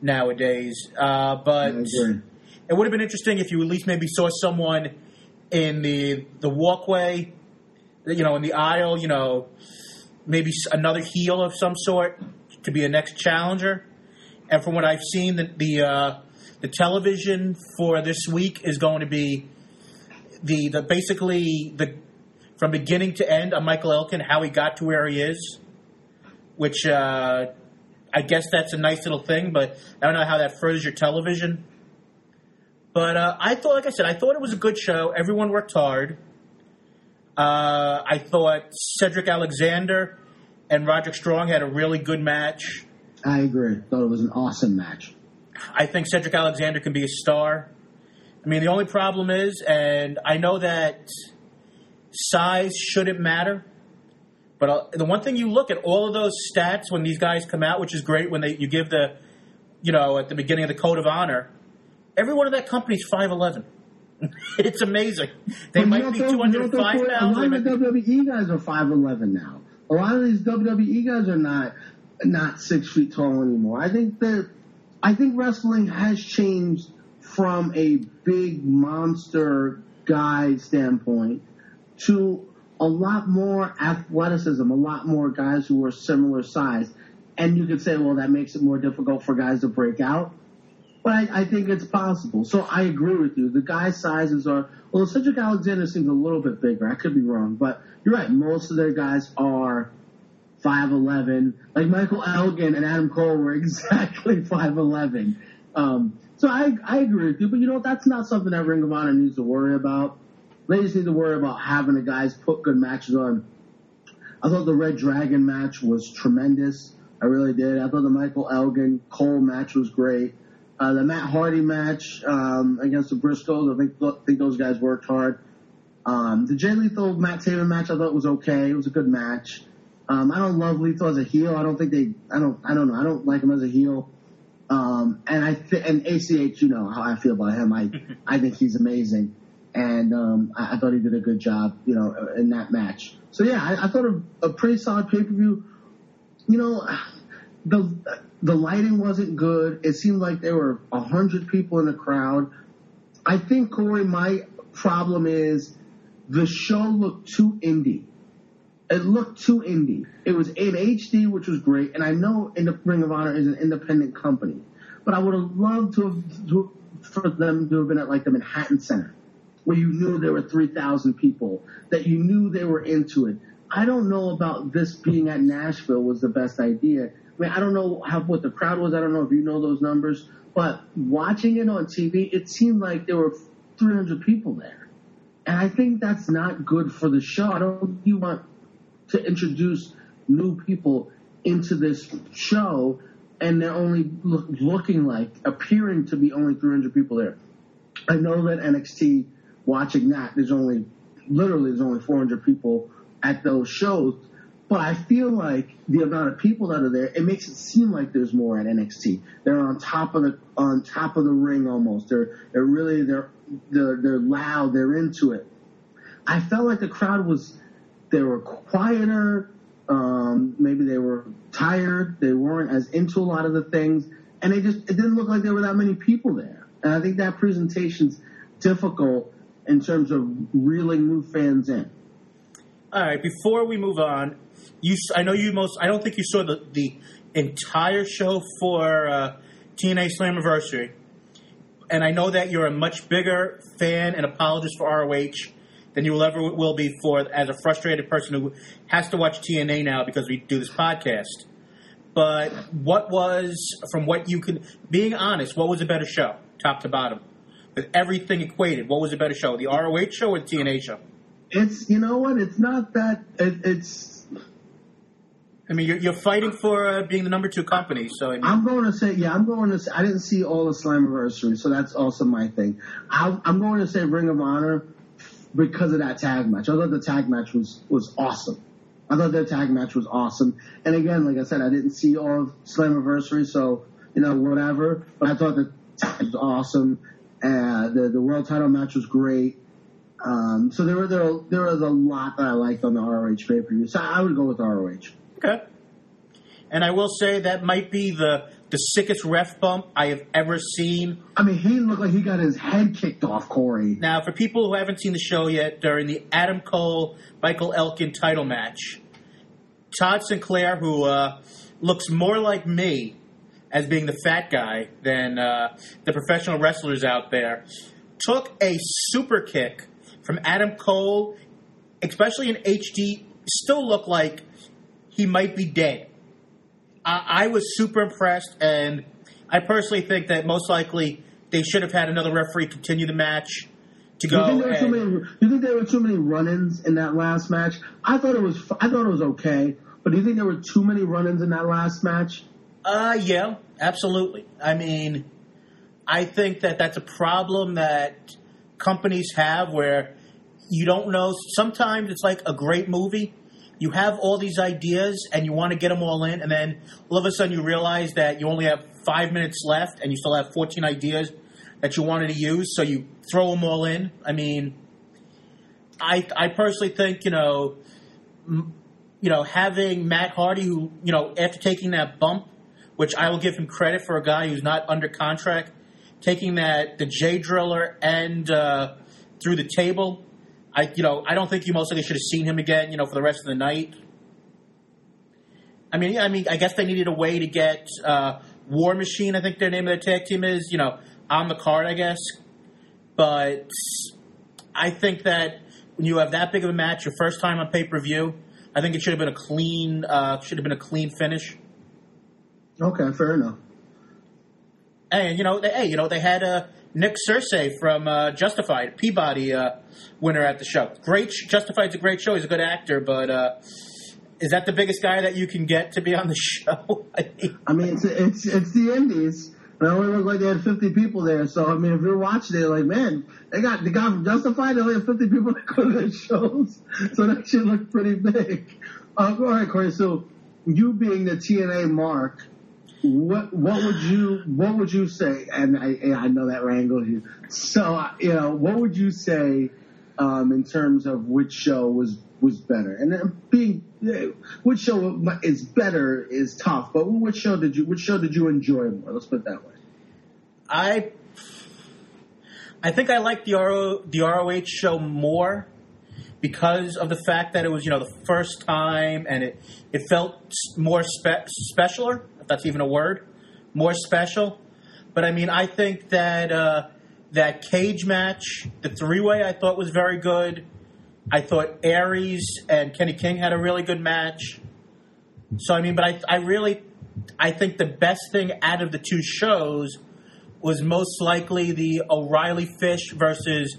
nowadays. Uh, but it would have been interesting if you at least maybe saw someone in the the walkway, you know, in the aisle, you know, maybe another heel of some sort to be a next challenger. And from what I've seen, the the, uh, the television for this week is going to be the the basically the from beginning to end on Michael Elgin, how he got to where he is, which uh, I guess that's a nice little thing, but I don't know how that furthers your television. But uh, I thought, like I said, I thought it was a good show. Everyone worked hard. Uh, I thought Cedric Alexander and Roderick Strong had a really good match. I agree. Thought it was an awesome match. I think Cedric Alexander can be a star. I mean, the only problem is, and I know that size shouldn't matter, but uh, the one thing you look at all of those stats when these guys come out, which is great when they you give the, you know, at the beginning of the code of honor, every one of that company's five eleven. it's amazing. They But might be two hundred five pounds. A lot of the WWE guys are five eleven now. A lot of these WWE guys are not not six feet tall anymore. I think that I think wrestling has changed from a big monster guy standpoint to a lot more athleticism, a lot more guys who are similar size. And you could say, well, that makes it more difficult for guys to break out. But I, I think it's possible. So I agree with you. The guy sizes are, well, Cedric Alexander seems a little bit bigger. I could be wrong, but you're right. Most of their guys are 5'11. Like Michael Elgin and Adam Cole were exactly 5'11. Um, so I, I agree with you, but you know, that's not something that Ring of Honor needs to worry about. They just need to worry about having the guys put good matches on. I thought the Red Dragon match was tremendous. I really did. I thought the Michael Elgin Cole match was great. Uh, the Matt Hardy match um, against the Briscoes, I think think those guys worked hard. Um, the Jay Lethal Matt Taven match, I thought was okay. It was a good match. Um, I don't love Lethal as a heel. I don't think they. I don't. I don't know. I don't like him as a heel. Um, and I th- and ACH, you know how I feel about him. I I think he's amazing, and um, I, I thought he did a good job, you know, in that match. So yeah, I, I thought a, a pretty solid pay per view. You know, the the lighting wasn't good. It seemed like there were a hundred people in the crowd. I think Corey, my problem is the show looked too indie. It looked too indie. It was in HD, which was great, and I know in the Ring of Honor is an independent company, but I would have loved to have to, for them to have been at like the Manhattan Center, where you knew there were three thousand people, that you knew they were into it. I don't know about this being at Nashville was the best idea. I mean, I don't know how what the crowd was. I don't know if you know those numbers, but watching it on TV, it seemed like there were 300 people there, and I think that's not good for the show. I don't. You want to introduce new people into this show, and they're only look, looking like appearing to be only 300 people there. I know that NXT watching that there's only literally there's only 400 people at those shows, but I feel like the amount of people that are there it makes it seem like there's more at NXT. They're on top of the on top of the ring almost. They're they're really they're they're they're loud. They're into it. I felt like the crowd was they were quieter. Um, maybe they were tired. They weren't as into a lot of the things, and they just it didn't look like there were that many people there. And I think that presentation's difficult in terms of reeling new fans in. All right, before we move on, you I know you most I don't think you saw the the entire show for uh, TNA Slammiversary, and I know that you're a much bigger fan and apologist for ROH than you will ever will be for as a frustrated person who has to watch TNA now because we do this podcast. But what was from what you could being honest, what was a better show, top to bottom, with everything equated? What was a better show, the ROH show or the TNA show? It's you know what? It's not that. It, it's I mean, you're, you're fighting for uh, being the number two company, so I mean, I'm going to say, yeah, I'm going to say, I didn't see all the Slammiversary, so that's also my thing. I, I'm going to say Ring of Honor because of that tag match. I thought the tag match was, was awesome. I thought that tag match was awesome. And again, like I said, I didn't see all of Slammiversary, so, you know, whatever. But I thought the tag was awesome. Uh, the, the world title match was great. Um, so there were, there, there was a lot that I liked on the ROH pay-per-view. So I would go with ROH. Okay. And I will say that might be the the sickest ref bump I have ever seen. I mean, he looked like he got his head kicked off, Corey. Now, for people who haven't seen the show yet, during the Adam Cole Michael Elgin title match, Todd Sinclair, who uh, looks more like me as being the fat guy than uh, the professional wrestlers out there, took a super kick from Adam Cole, especially in HD, still looked like he might be dead. I, I was super impressed, and I personally think that most likely they should have had another referee continue the match to Do you go. think there were and- many? You think there were too many run-ins in that last match? I thought it was. I thought it was okay, but do you think there were too many run-ins in that last match? Uh, yeah, absolutely. I mean, I think that that's a problem that companies have where you don't know. Sometimes it's like a great movie. You have all these ideas and you want to get them all in, and then all of a sudden you realize that you only have five minutes left and you still have 14 ideas that you wanted to use, so you throw them all in. I mean, I, I personally think, you know, m- you know, having Matt Hardy, who, you know, after taking that bump, which I will give him credit for a guy who's not under contract, taking that the Jay Driller and uh, through the table. I you know I don't think you most likely should have seen him again. You know for the rest of the night. I mean I mean I guess they needed a way to get uh, War Machine. I think their name of their tag team is you know on the card. I guess, but I think that when you have that big of a match, your first time on pay per view, I think it should have been a clean uh, should have been a clean finish. Okay, fair enough. And you know, they, hey, you know, they had uh, Nick Searcy from uh, Justified, Peabody uh, winner at the show. Great, sh- Justified's a great show. He's a good actor, but uh, is that the biggest guy that you can get to be on the show? I mean, it's it's it's the Indies. And it only looked like they had 50 people there. So, I mean, if you're watching it, like, man, they got the guy from Justified, they only have 50 people that go to their shows. So that should look pretty big. Uh, all right, Corey. So, you being the TNA mark, what what would you what would you say? And I and I know that wrangles you. So, uh, you know, what would you say um, in terms of which show was was better? And being uh, which show is better is tough, but which show did you which show did you enjoy more? Let's put it that way. I I think I like the RO, the ROH show more because of the fact that it was you know the first time and it it felt more spe- specialer if that's even a word more special. But I mean I think that uh, that cage match the three way I thought was very good. I thought Aries and Kenny King had a really good match. So I mean but I I really I think the best thing out of the two shows was most likely the O'Reilly Fish versus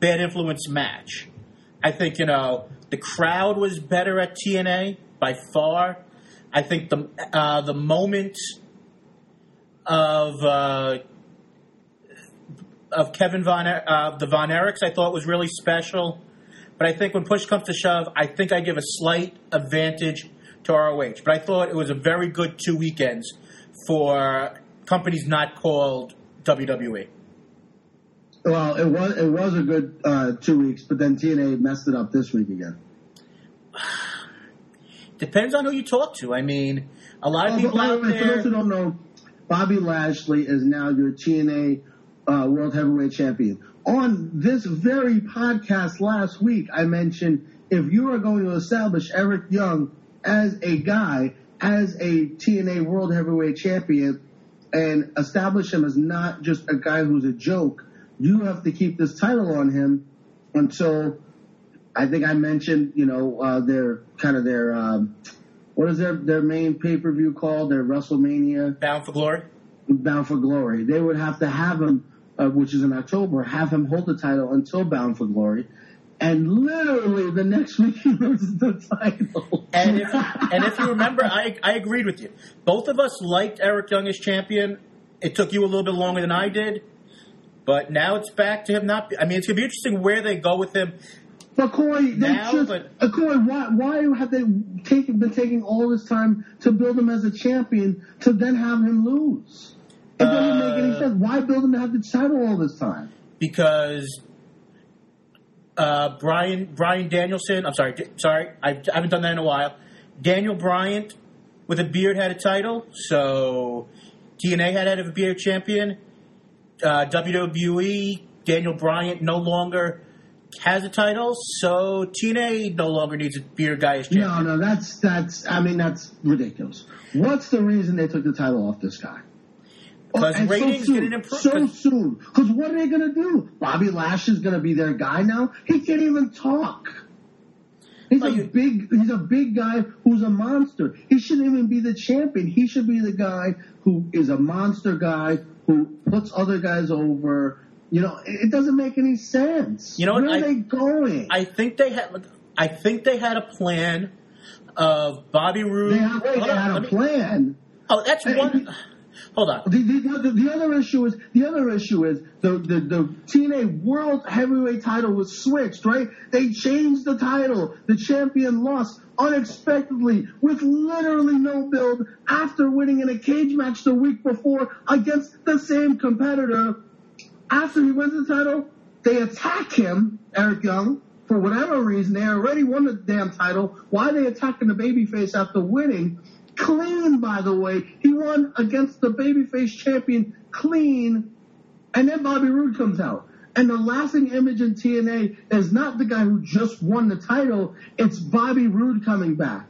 Bad Influence match. I think you know the crowd was better at TNA by far. I think the uh, the moment of uh, of Kevin Von uh, the Von Erichs I thought was really special. But I think when push comes to shove, I think I give a slight advantage to ROH. But I thought it was a very good two weekends for companies not called. WWE. Well, it was it was a good uh, two weeks, but then TNA messed it up this week again. Depends on who you talk to. I mean, a lot of Oh, people out way, for those who don't know, Bobby Lashley is now your TNA uh, World Heavyweight Champion. On this very podcast last week, I mentioned if you are going to establish Eric Young as a guy, as a TNA World Heavyweight Champion, and establish him as not just a guy who's a joke, you have to keep this title on him until I think I mentioned, you know, uh, their kind of their um, what is their their main pay per view called? Their WrestleMania Bound for Glory. Bound for Glory. They would have to have him, uh, which is in October, have him hold the title until Bound for Glory, and literally the next week he loses the title. And if and if you remember, I I agreed with you. Both of us liked Eric Young as champion. It took you a little bit longer than I did, but now it's back to him not. Be, I mean, it's gonna be interesting where they go with him. But Corey, they Now, just, but- uh, Corey, why why have they taken been taking all this time to build him as a champion to then have him lose? It doesn't make any Uh, sense. Why build him to have the title all this time? because uh, Brian Bryan Danielson. I'm sorry, sorry, I, I haven't done that in a while. Daniel Bryan with a beard had a title, so TNA had be a champion. Uh, WWE, Daniel Bryan no longer has a title, so TNA no longer needs a beer guy as champion. No, no, that's that's. I mean, that's ridiculous. What's the reason they took the title off this guy? Because and ratings soon. didn't improve. So 'cause- soon. Because what are they going to do? Bobby Lash is going to be their guy now. He can't even talk. He's a big. He's a big guy who's a monster. He shouldn't even be the champion. He should be the guy who is a monster guy who puts other guys over. You know, it doesn't make any sense. You know? Where are I- they going? I think they had. I think they had a plan of Bobby Roode. they had, wait, they had a me- plan. Oh, that's one. Hold on. The, the, the, the other issue is the other issue is the, the the TNA World Heavyweight Title was switched, right? They changed the title. The champion lost unexpectedly with literally no build after winning in a cage match the week before against the same competitor. After he wins the title, they attack him, Eric Young, for whatever reason. They already won the damn title. Why are they attacking the babyface after winning? Clean, by the way. He won against the babyface champion clean. And then Bobby Roode comes out. And the lasting image in TNA is not the guy who just won the title, it's Bobby Roode coming back.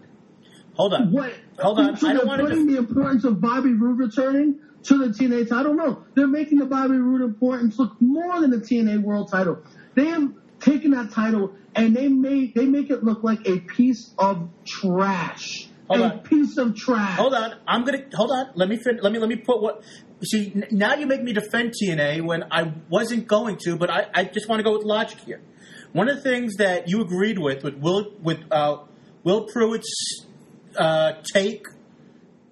Hold on. What? Hold on. So I they're want to. putting the importance of Bobby Roode returning to the TNA title. No, they're making the Bobby Roode importance look more than the TNA World Title. They have taken that title and they make they make it look like a piece of trash. Hold a on. piece of trash. Hold on. I'm gonna hold on. Let me fin- let me let me put what. See, n- now you make me defend TNA when I wasn't going to, but I, I just want to go with logic here. One of the things that you agreed with with Will with uh, Will Pruett's uh, take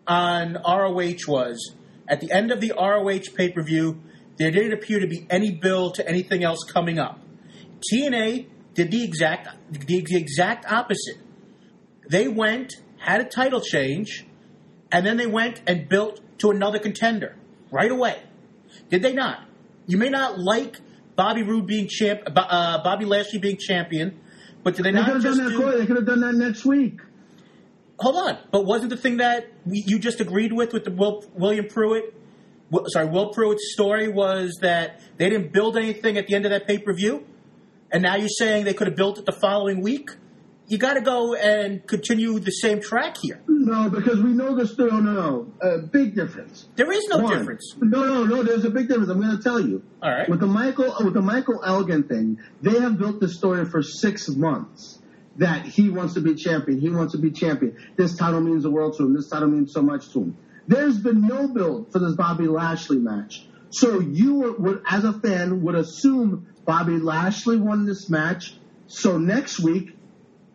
on ROH was at the end of the ROH pay per view, there didn't appear to be any bill to anything else coming up. TNA did the exact the, the exact opposite. They went had a title change, and then they went and built to another contender right away. Did they not? You may not like Bobby Roode being champ, uh, Bobby Lashley being champion, but did they, They could not have just done that. do? They could have done that next week. Hold on, but wasn't the thing that we, you just agreed with with the Will, William Pruett? Sorry, Will Pruett's story was that they didn't build anything at the end of that pay per view, and now you're saying they could have built it the following week. You got to go and continue the same track here. No, because we know the story. No, no, no. Uh, big difference. There is no One. difference. No, no, no. There's a big difference. I'm going to tell you. All right. With the Michael, with the Michael Elgin thing, they have built the story for six months that he wants to be champion. He wants to be champion. This title means the world to him. This title means so much to him. There's been no build for this Bobby Lashley match. So you would as a fan, would assume Bobby Lashley won this match. So next week,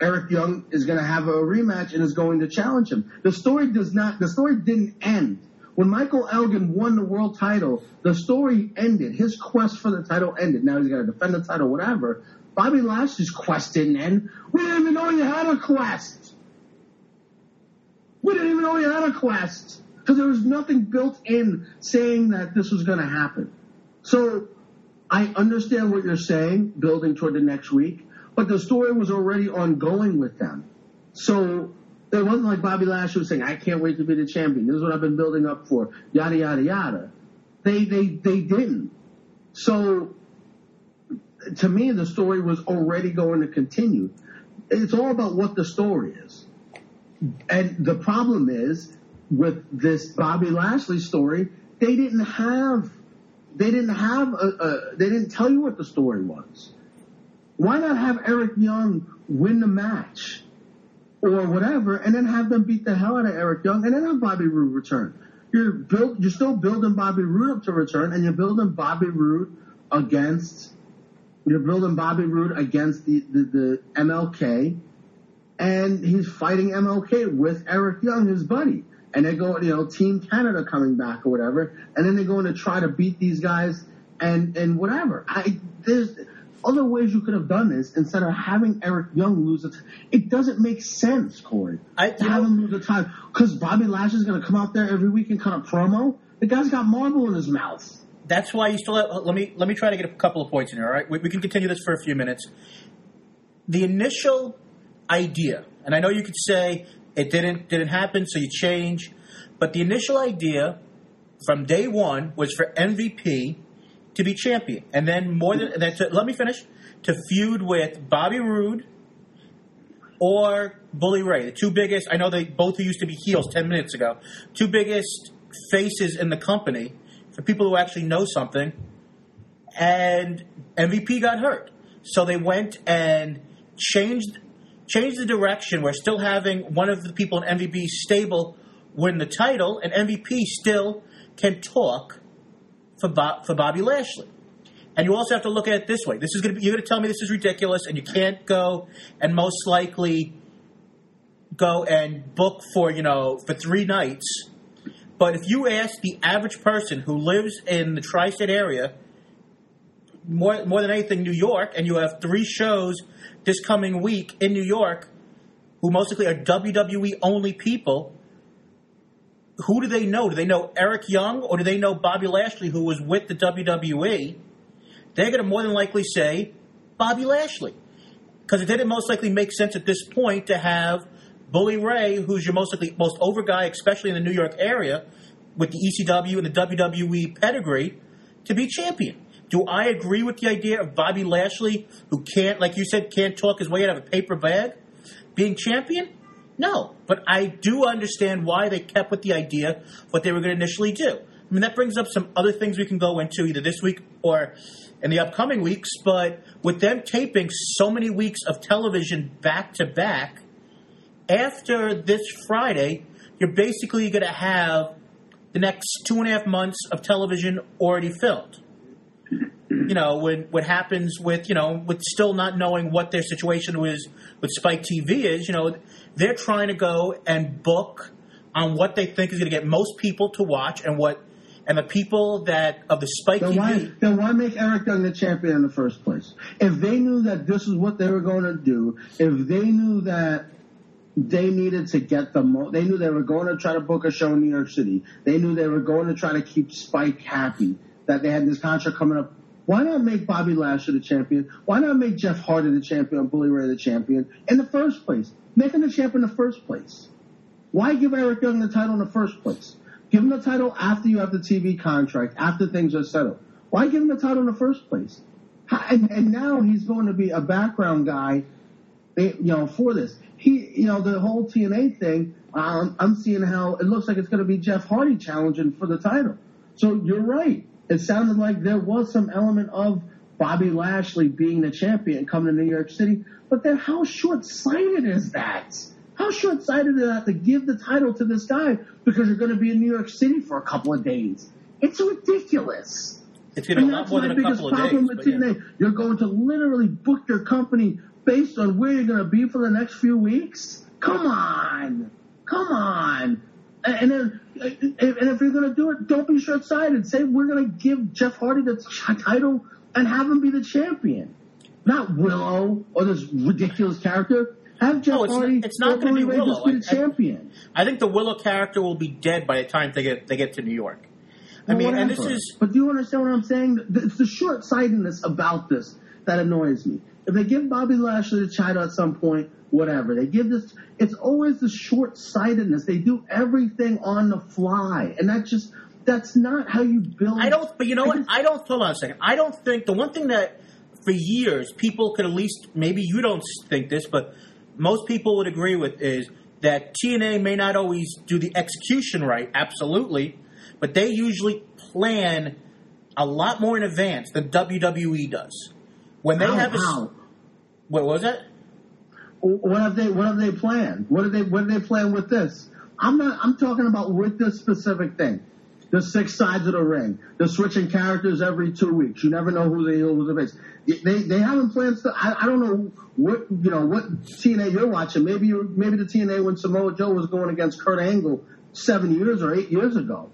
Eric Young is going to have a rematch and is going to challenge him. The story does not, the story didn't end. When Michael Elgin won the world title, the story ended. His quest for the title ended. Now he's got to defend the title, whatever. Bobby Lashley's quest didn't end. We didn't even know he had a quest. We didn't even know he had a quest. Because there was nothing built in saying that this was going to happen. So I understand what you're saying, building toward the next week, but the story was already ongoing with them. So it wasn't like Bobby Lashley was saying, I can't wait to be the champion. This is what I've been building up for, yada, yada, yada. They, they, they didn't. So to me, the story was already going to continue. It's all about what the story is. And the problem is with this Bobby Lashley story, they didn't have, they didn't have a, a they didn't tell you what the story was. Why not have Eric Young win the match or whatever, and then have them beat the hell out of Eric Young, and then have Bobby Roode return? You're you're still building Bobby Roode up to return, and you're building Bobby Roode against, you're building Bobby Roode against the, the, the MLK, and he's fighting MLK with Eric Young, his buddy. And they go, you know, Team Canada coming back or whatever, and then they're going to try to beat these guys and and whatever. I there's other ways you could have done this instead of having Eric Young lose it. It doesn't make sense, Corey. I- to have him lose the time because Bobby Lashley's going to come out there every week and cut a promo. The guy's got marble in his mouth. That's why you still have, uh, let me let me try to get a couple of points in here. All right, we, we can continue this for a few minutes. The initial idea, and I know you could say it didn't didn't happen, so you change, but the initial idea from day one was for MVP to be champion, and then more than that. Let me finish. To feud with Bobby Roode or Bully Ray, the two biggest. I know they both used to be heels ten minutes ago. Two biggest faces in the company for people who actually know something. And MVP got hurt, so they went and changed changed the direction. We're still having one of the people in MVP stable win the title, and MVP still can talk for for Bobby Lashley. And you also have to look at it this way. This is going to be, you're going to tell me this is ridiculous, and you can't go and most likely go and book for you know for three nights. But if you ask the average person who lives in the tri-state area, more more than anything, New York, and you have three shows this coming week in New York, who mostly are WWE only people. Who do they know? Do they know Eric Young or do they know Bobby Lashley, who was with the WWE? They're going to more than likely say Bobby Lashley. Because it didn't most likely make sense at this point to have Bully Ray, who's your most likely most over guy, especially in the New York area, with the ECW and the WWE pedigree, to be champion. Do I agree with the idea of Bobby Lashley, who can't, like you said, can't talk his way out of a paper bag, being champion? No, but I do understand why they kept with the idea what they were going to initially do. I mean, that brings up some other things we can go into either this week or in the upcoming weeks. But with them taping so many weeks of television back to back, after this Friday, you're basically going to have the next two and a half months of television already filmed. You know, when what happens with you know with still not knowing what their situation was with Spike TV is, you know, they're trying to go and book on what they think is going to get most people to watch and what and the people that of the Spike Then TV. why, then why make Eric Young the champion in the first place? If they knew that this is what they were going to do, if they knew that they needed to get the mo, they knew they were going to try to book a show in New York City. They knew they were going to try to keep Spike happy. That they had this contract coming up. Why not make Bobby Lashley the champion? Why not make Jeff Hardy the champion, Bully Ray the champion in the first place? Make him the champion in the first place. Why give Eric Young the title in the first place? Give him the title after you have the TV contract, after things are settled. Why give him the title in the first place? And, and now he's going to be a background guy, you know, for this. He, you know, the whole TNA thing. Um, I'm seeing how it looks like it's going to be Jeff Hardy challenging for the title. So you're right. It sounded like there was some element of Bobby Lashley being the champion coming to New York City. But then how short-sighted is that? How short-sighted is that to give the title to this guy because you're going to be in New York City for a couple of days? It's ridiculous. It's going to be a lot that's more my than a biggest couple of days. problem with but yeah. TNA. You're going to literally book your company based on where you're going to be for the next few weeks. Come on, come on. And then, and if you're going to do it, don't be short-sighted. Say we're going to give Jeff Hardy the title and have him be the champion, not Willow or this ridiculous character. Have Jeff No, it's not- Hardy. it's not gonna be Willow. be the I- champion. I think the Willow character will be dead by the time they get they get to New York. I mean, and this is But do you understand what I'm saying? It's the short sightedness about this that annoys me. If they give Bobby Lashley the title at some point, whatever. They give this, it's always the short sightedness. They do everything on the fly. And that just, that's not how you build. I don't, but you know I what? just- I don't. Hold on a second. I don't think the one thing that for years people could at least maybe you don't think this, but most people would agree with is that TNA may not always do the execution right, absolutely, but they usually plan a lot more in advance than WWE does. When they have a. what was that? What have they, what have they planned? What have they, what have they planned with this? I'm not, I'm talking about with this specific thing. The six sides of the ring. They're switching characters every two weeks. You never know who's the heel, who's a face. They, they haven't planned stuff. I, I don't know what, you know, what TNA you're watching. Maybe you maybe the TNA when Samoa Joe was going against Kurt Angle seven years or eight years ago.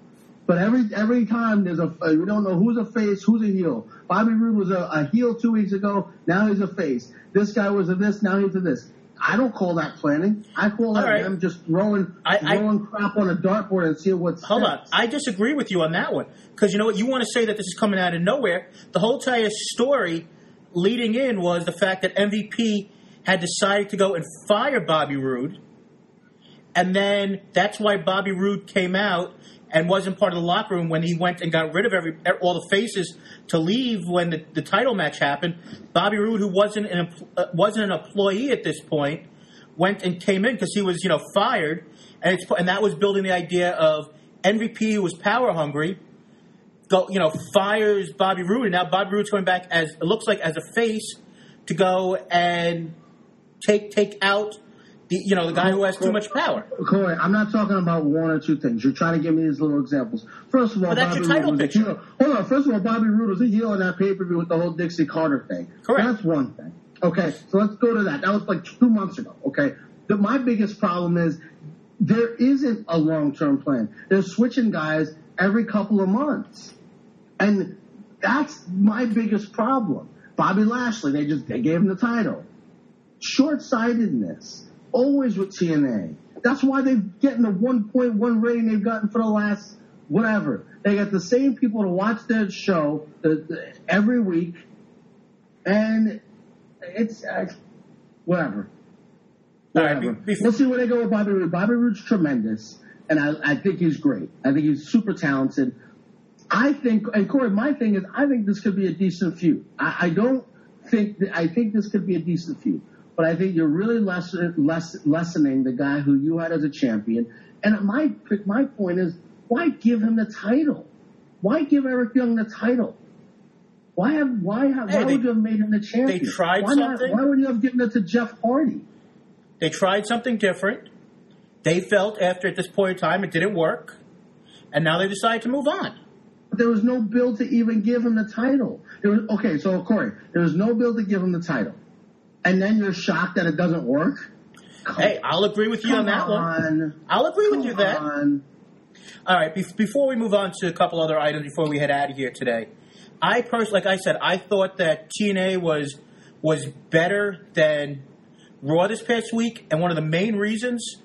But every every time there's a we don't know who's a face, who's a heel. Bobby Roode was a, a heel two weeks ago. Now he's a face. This guy was a this. Now he's a this. I don't call that planning. I call that right. them just throwing I- I- throwing crap on a dartboard and seeing what's. Hold on. I disagree with you on that one. Because you know what? You want to say that this is coming out of nowhere. The whole entire story leading in was the fact that MVP had decided to go and fire Bobby Roode. And then that's why Bobby Roode came out and wasn't part of the locker room when he went and got rid of every all the faces to leave when the, the title match happened. Bobby Roode, who wasn't an uh, wasn't an employee at this point, went and came in because he was you know fired, and it's and that was building the idea of MVP who was power hungry. Go, you know, fires Bobby Roode, and now Bobby Roode's coming back as it looks like as a face to go and take take out the you know the guy who has too much power. Corey, I'm not talking about one or two things. You're trying to give me these little examples. First of all, that's Bobby your title Roode picture. heel. Hold on. First of all, Bobby Roode was a heel on that pay per view with the whole Dixie Carter thing. Correct. That's one thing. Okay, so let's go to that. That was like two months ago. Okay, the, my biggest problem is there isn't a long term plan. They're switching guys every couple of months, and that's my biggest problem. Bobby Lashley, they just they gave him the title short sightedness. Always with TNA. That's why they're getting the 1.1 rating they've gotten for the last whatever. They got the same people to watch their show the, the, every week, and it's uh, whatever. Right, Whatever. be- before- we'll see where they go with Bobby Roode. Bobby Roode's tremendous, and I, I think he's great. I think he's super talented. I think, and Corey, my thing is, I think this could be a decent feud. I, I don't think, that, I think this could be a decent feud, but I think you're really lesser, less, lessening the guy who you had as a champion. And my, my point is, why give him the title? Why give Eric Young the title? Why have, why have, Hey, why they- would you have made him the champion? They tried why something. Not, why would you have given it to Jeff Hardy? They tried something different. They felt after at this point in time it didn't work, and now they decided to move on. There was no bill to even give him the title. There was, okay, so Corey, there was no bill to give him the title, and then you're shocked that it doesn't work. Come Hey, I'll agree with you on that one. I'll agree with you there. on. All right, be- before we move on to a couple other items before we head out of here today, I personally, like I said, I thought that TNA was was better than Raw this past week, and one of the main reasons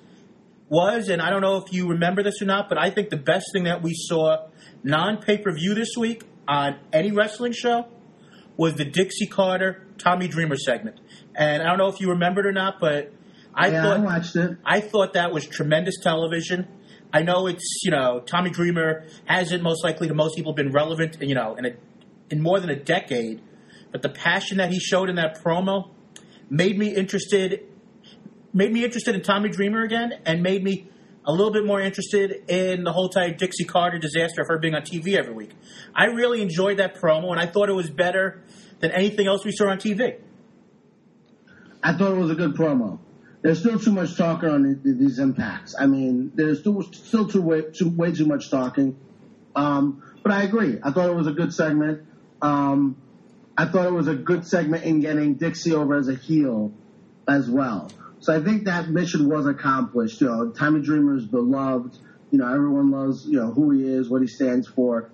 was, and I don't know if you remember this or not, but I think the best thing that we saw non pay per view this week on any wrestling show was the Dixie Carter Tommy Dreamer segment, and I don't know if you remembered or not, but I yeah, thought I watched it. I thought that was tremendous television. I know it's you know Tommy Dreamer hasn't most likely to most people been relevant you know in a in more than a decade, but the passion that he showed in that promo made me interested made me interested in Tommy Dreamer again and made me a little bit more interested in the whole type Dixie Carter disaster of her being on TV every week. I really enjoyed that promo and I thought it was better than anything else we saw on TV. I thought it was a good promo. There's still too much talking on these impacts. I mean, there's still, still too way, too way too much talking. Um, but I agree. I thought it was a good segment. Um, I thought it was a good segment in getting Dixie over as a heel as well. So I think that mission was accomplished. You know, Tommy Dreamer is beloved. You know, everyone loves you know who he is, what he stands for.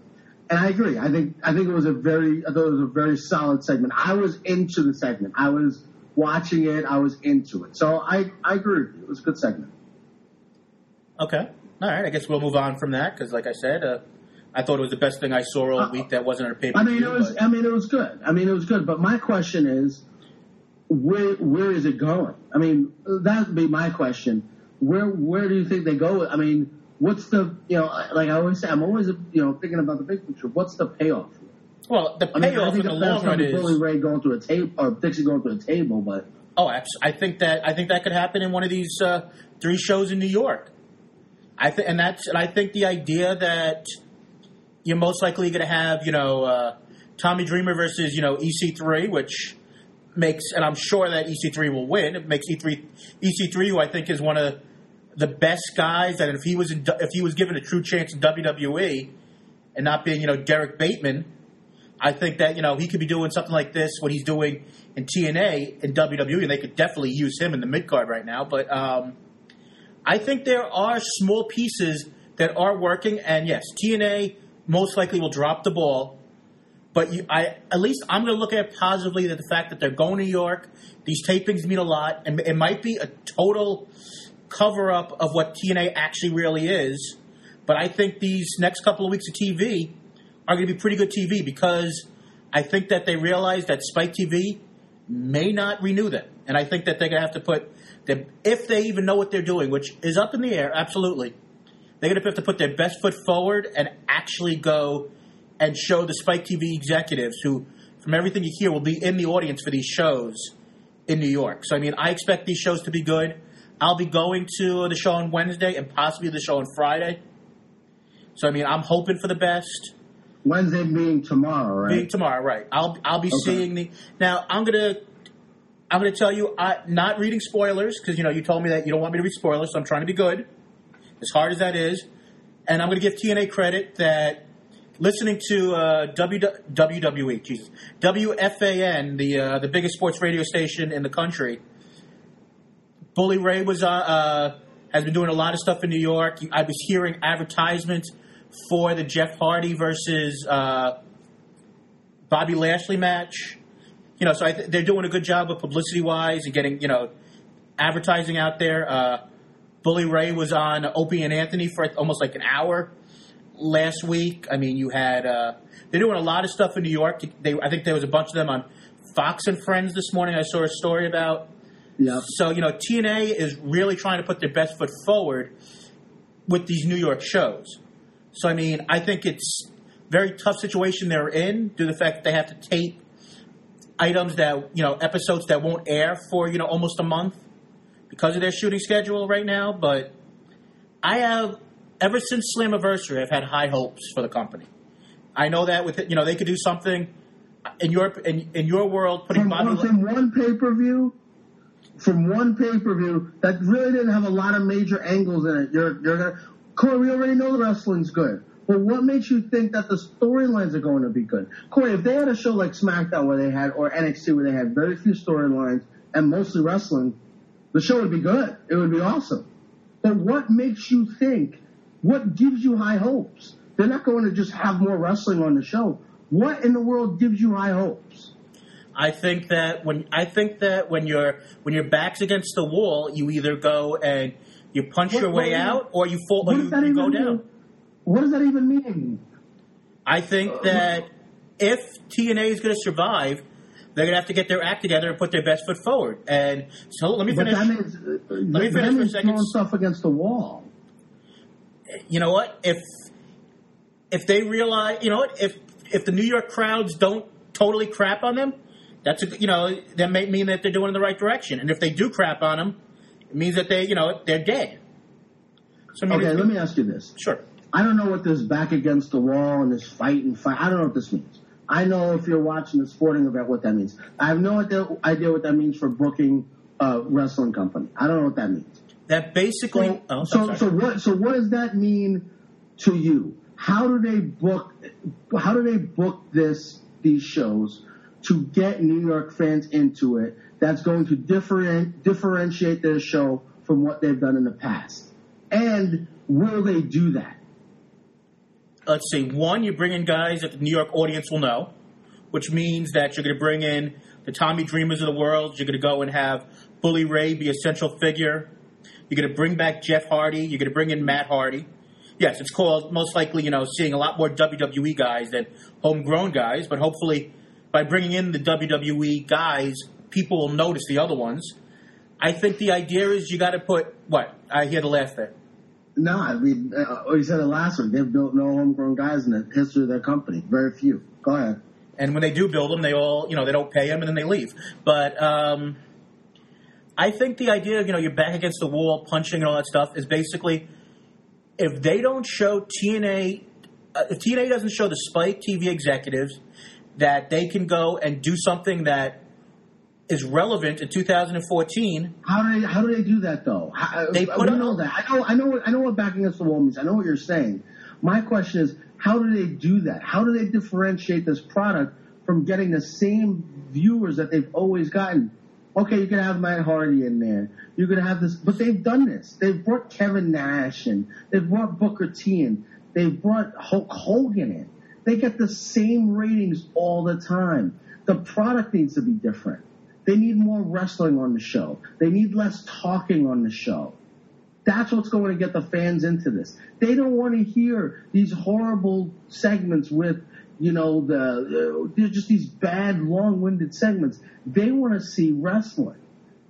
And I agree. I think I think it was a very I thought it was a very solid segment. I was into the segment. I was watching it. I was into it. So I I agree with you. It was a good segment. Okay. All right. I guess we'll move on from that because, like I said, uh, I thought it was the best thing I saw all week that wasn't a paper. I mean, it was. I mean, it was good. I mean, it was good. But my question is, where where is it going? I mean, that would be my question. Where where do you think they go? I mean, what's the you know like I always say, I'm always you know thinking about the big picture. What's the payoff? Well, the I mean, I payoff in the the long run is Bully Ray going through a table or Dixie going through a table, but oh, I think that I think that could happen in one of these uh, three shows in New York. I think, and that's and I think the idea that you're most likely going to have you know uh, Tommy Dreamer versus you know EC3, which makes and I'm sure that EC3 will win. It makes E E3 EC3, who I think is one of the best guys that if he was in, if he was given a true chance in WWE and not being you know Derrick Bateman, I think that you know he could be doing something like this what he's doing in TNA in WWE, and they could definitely use him in the mid card right now. But um, I think there are small pieces that are working, and yes, TNA most likely will drop the ball. But you, I at least I'm going to look at it positively that the fact that they're going to New York, these tapings mean a lot, and it might be a total cover up of what TNA actually really is. But I think these next couple of weeks of TV are going to be pretty good TV because I think that they realize that Spike TV may not renew them, and I think that they're going to have to put them if they even know what they're doing, which is up in the air, absolutely. they're going to have to put their best foot forward and actually go and show the Spike TV executives who, from everything you hear, will be in the audience for these shows in New York. So, I mean, I expect these shows to be good. I'll be going to the show on Wednesday and possibly the show on Friday. So, I mean, I'm hoping for the best. Wednesday being tomorrow, right? Being tomorrow, right? I'll I'll be Okay. seeing the. Now, I'm gonna I'm gonna tell you, I not reading spoilers because you know you told me that you don't want me to read spoilers, so I'm trying to be good, as hard as that is, and I'm gonna give TNA credit that listening to uh, w, WWE, Jesus, WFAN, the uh, the biggest sports radio station in the country. Bully Ray was uh, uh, has been doing a lot of stuff in New York. I was hearing advertisements for the Jeff Hardy versus uh, Bobby Lashley match. You know, so I th- they're doing a good job of publicity wise and getting you know advertising out there. Uh, Bully Ray was on Opie and Anthony for almost like an hour last week. I mean, you had uh, they're doing a lot of stuff in New York. They, I think there was a bunch of them on Fox and Friends this morning. I saw a story about. Yep. So you know, TNA is really trying to put their best foot forward with these New York shows. So I mean, I think it's a very tough situation they're in due to the fact that they have to tape items that you know episodes that won't air for you know almost a month because of their shooting schedule right now. But I have ever since Slammiversary, I've had high hopes for the company. I know that with you know they could do something in your in, in your world putting From, Bobby. from one pay per view, from one pay per view that really didn't have a lot of major angles in it. You're you're gonna Corey. We already know the wrestling's good. But what makes you think that the storylines are going to be good? Corey, if they had a show like SmackDown where they had, or NXT where they had very few storylines and mostly wrestling, the show would be good. It would be awesome. But what makes you think? What gives you high hopes? They're not going to just have more wrestling on the show. What in the world gives you high hopes? I think that when I think that when your when your back's against the wall, you either go and you punch What- your way out, or you fall, or What you, does that you go down. mean? What does that even mean? I think that if TNA is going to survive, they're going to have to get their act together and put their best foot forward. And so let me But finish. that means, uh, me that finish for a second. stuff against the wall. you know what? If if they realize, you know what? If if the New York crowds don't totally crap on them, that's a, you know that may mean that they're doing in the right direction. And if they do crap on them, it means that they you know they're dead. So Okay, let me ask you this. Sure. I don't know what this back against the wall and this fight and fight. I don't know what this means. I know if you're watching a sporting event what that means. I have no idea, idea what that means for booking a wrestling company. I don't know what that means. That basically. So, oh, so, so what? So what does that mean to you? How do they book? How do they book this these shows to get New York fans into it? That's going to different, differentiate their show from what they've done in the past. And will they do that? let's see, one, you bring in guys that the New York audience will know, which means that you're going to bring in the Tommy Dreamers of the world. You're going to go and have Bully Ray be a central figure. You're going to bring back Jeff Hardy. You're going to bring in Matt Hardy. Yes, it's called most likely, you know, seeing a lot more WWE guys than homegrown guys, but hopefully by bringing in the WWE guys, people will notice the other ones. I think the idea is you got to put what I hear the laugh there. No, I mean, uh, you said it last week. They've built no homegrown guys in the history of their company. Very few. Go ahead. And when they do build them, they all, you know, they don't pay them and then they leave. But um, I think the idea of, you know, you're back against the wall, punching and all that stuff is basically if they don't show TNA, uh, if TNA doesn't show the Spike TV executives that they can go and do something that is relevant in 2014, How do they how do they do that though? How, They put we know that. I know I know what I know what back against the wall means. I know what you're saying. My question is, how do they do that? How do they differentiate this product from getting the same viewers that they've always gotten? Okay, you can have Matt Hardy in there. You're gonna have this, but they've done this. They've brought Kevin Nash in. they've brought Booker T in. They've brought Hulk Hogan in. They get the same ratings all the time. The product needs to be different. They need more wrestling on the show. They need less talking on the show. That's what's going to get the fans into this. They don't want to hear these horrible segments with, you know, the just these bad, long-winded segments. They want to see wrestling,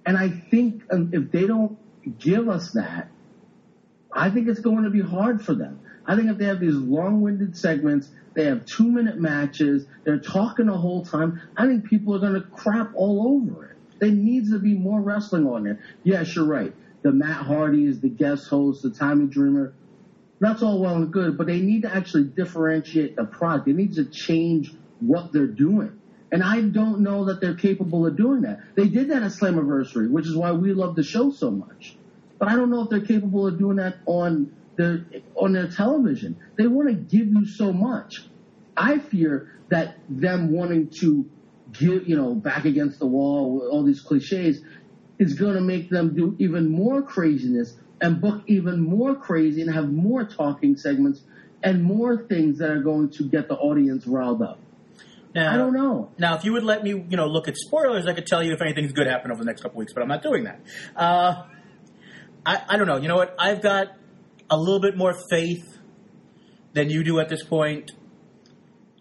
and I think um, if they don't give us that, I think it's going to be hard for them. I think if they have these long-winded segments, they have two-minute matches, they're talking the whole time. I think people are going to crap all over it. There needs to be more wrestling on there. Yes, you're right. The Matt Hardy is the guest host, the Tommy Dreamer, that's all well and good, but they need to actually differentiate the product. They need to change what they're doing. And I don't know that they're capable of doing that. They did that at Slammiversary, which is why we love the show so much. But I don't know if they're capable of doing that on their on their television. They want to give you so much. I fear that them wanting to give, you know, back against the wall, all these cliches, is going to make them do even more craziness and book even more crazy and have more talking segments and more things that are going to get the audience riled up. Now, I don't know. Now, if you would let me, you know, look at spoilers, I could tell you if anything's good happened over the next couple weeks, but I'm not doing that. Uh, I, I don't know. You know what? I've got a little bit more faith than you do at this point.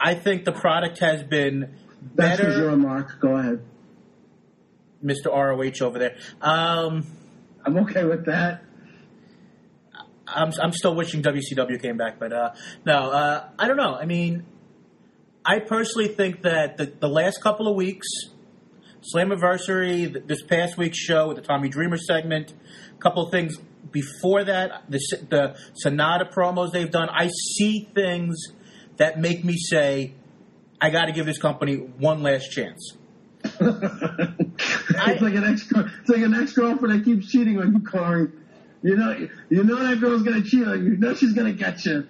I think the product has been That's better. was your remark. Go ahead. Mr. ROH over there. Um, I'm okay with that. I'm, I'm still wishing WCW came back, but uh, no, uh, I don't know. I mean, I personally think that the, the last couple of weeks, Slammiversary, th- this past week's show with the Tommy Dreamer segment, a couple of things before that, the, the Sanada promos they've done, I see things that make me say, I got to give this company one last chance. it's like an ex it's like an ex girlfriend that keeps cheating on you, Corey. You know you know that girl's gonna cheat on you. You know she's gonna get you.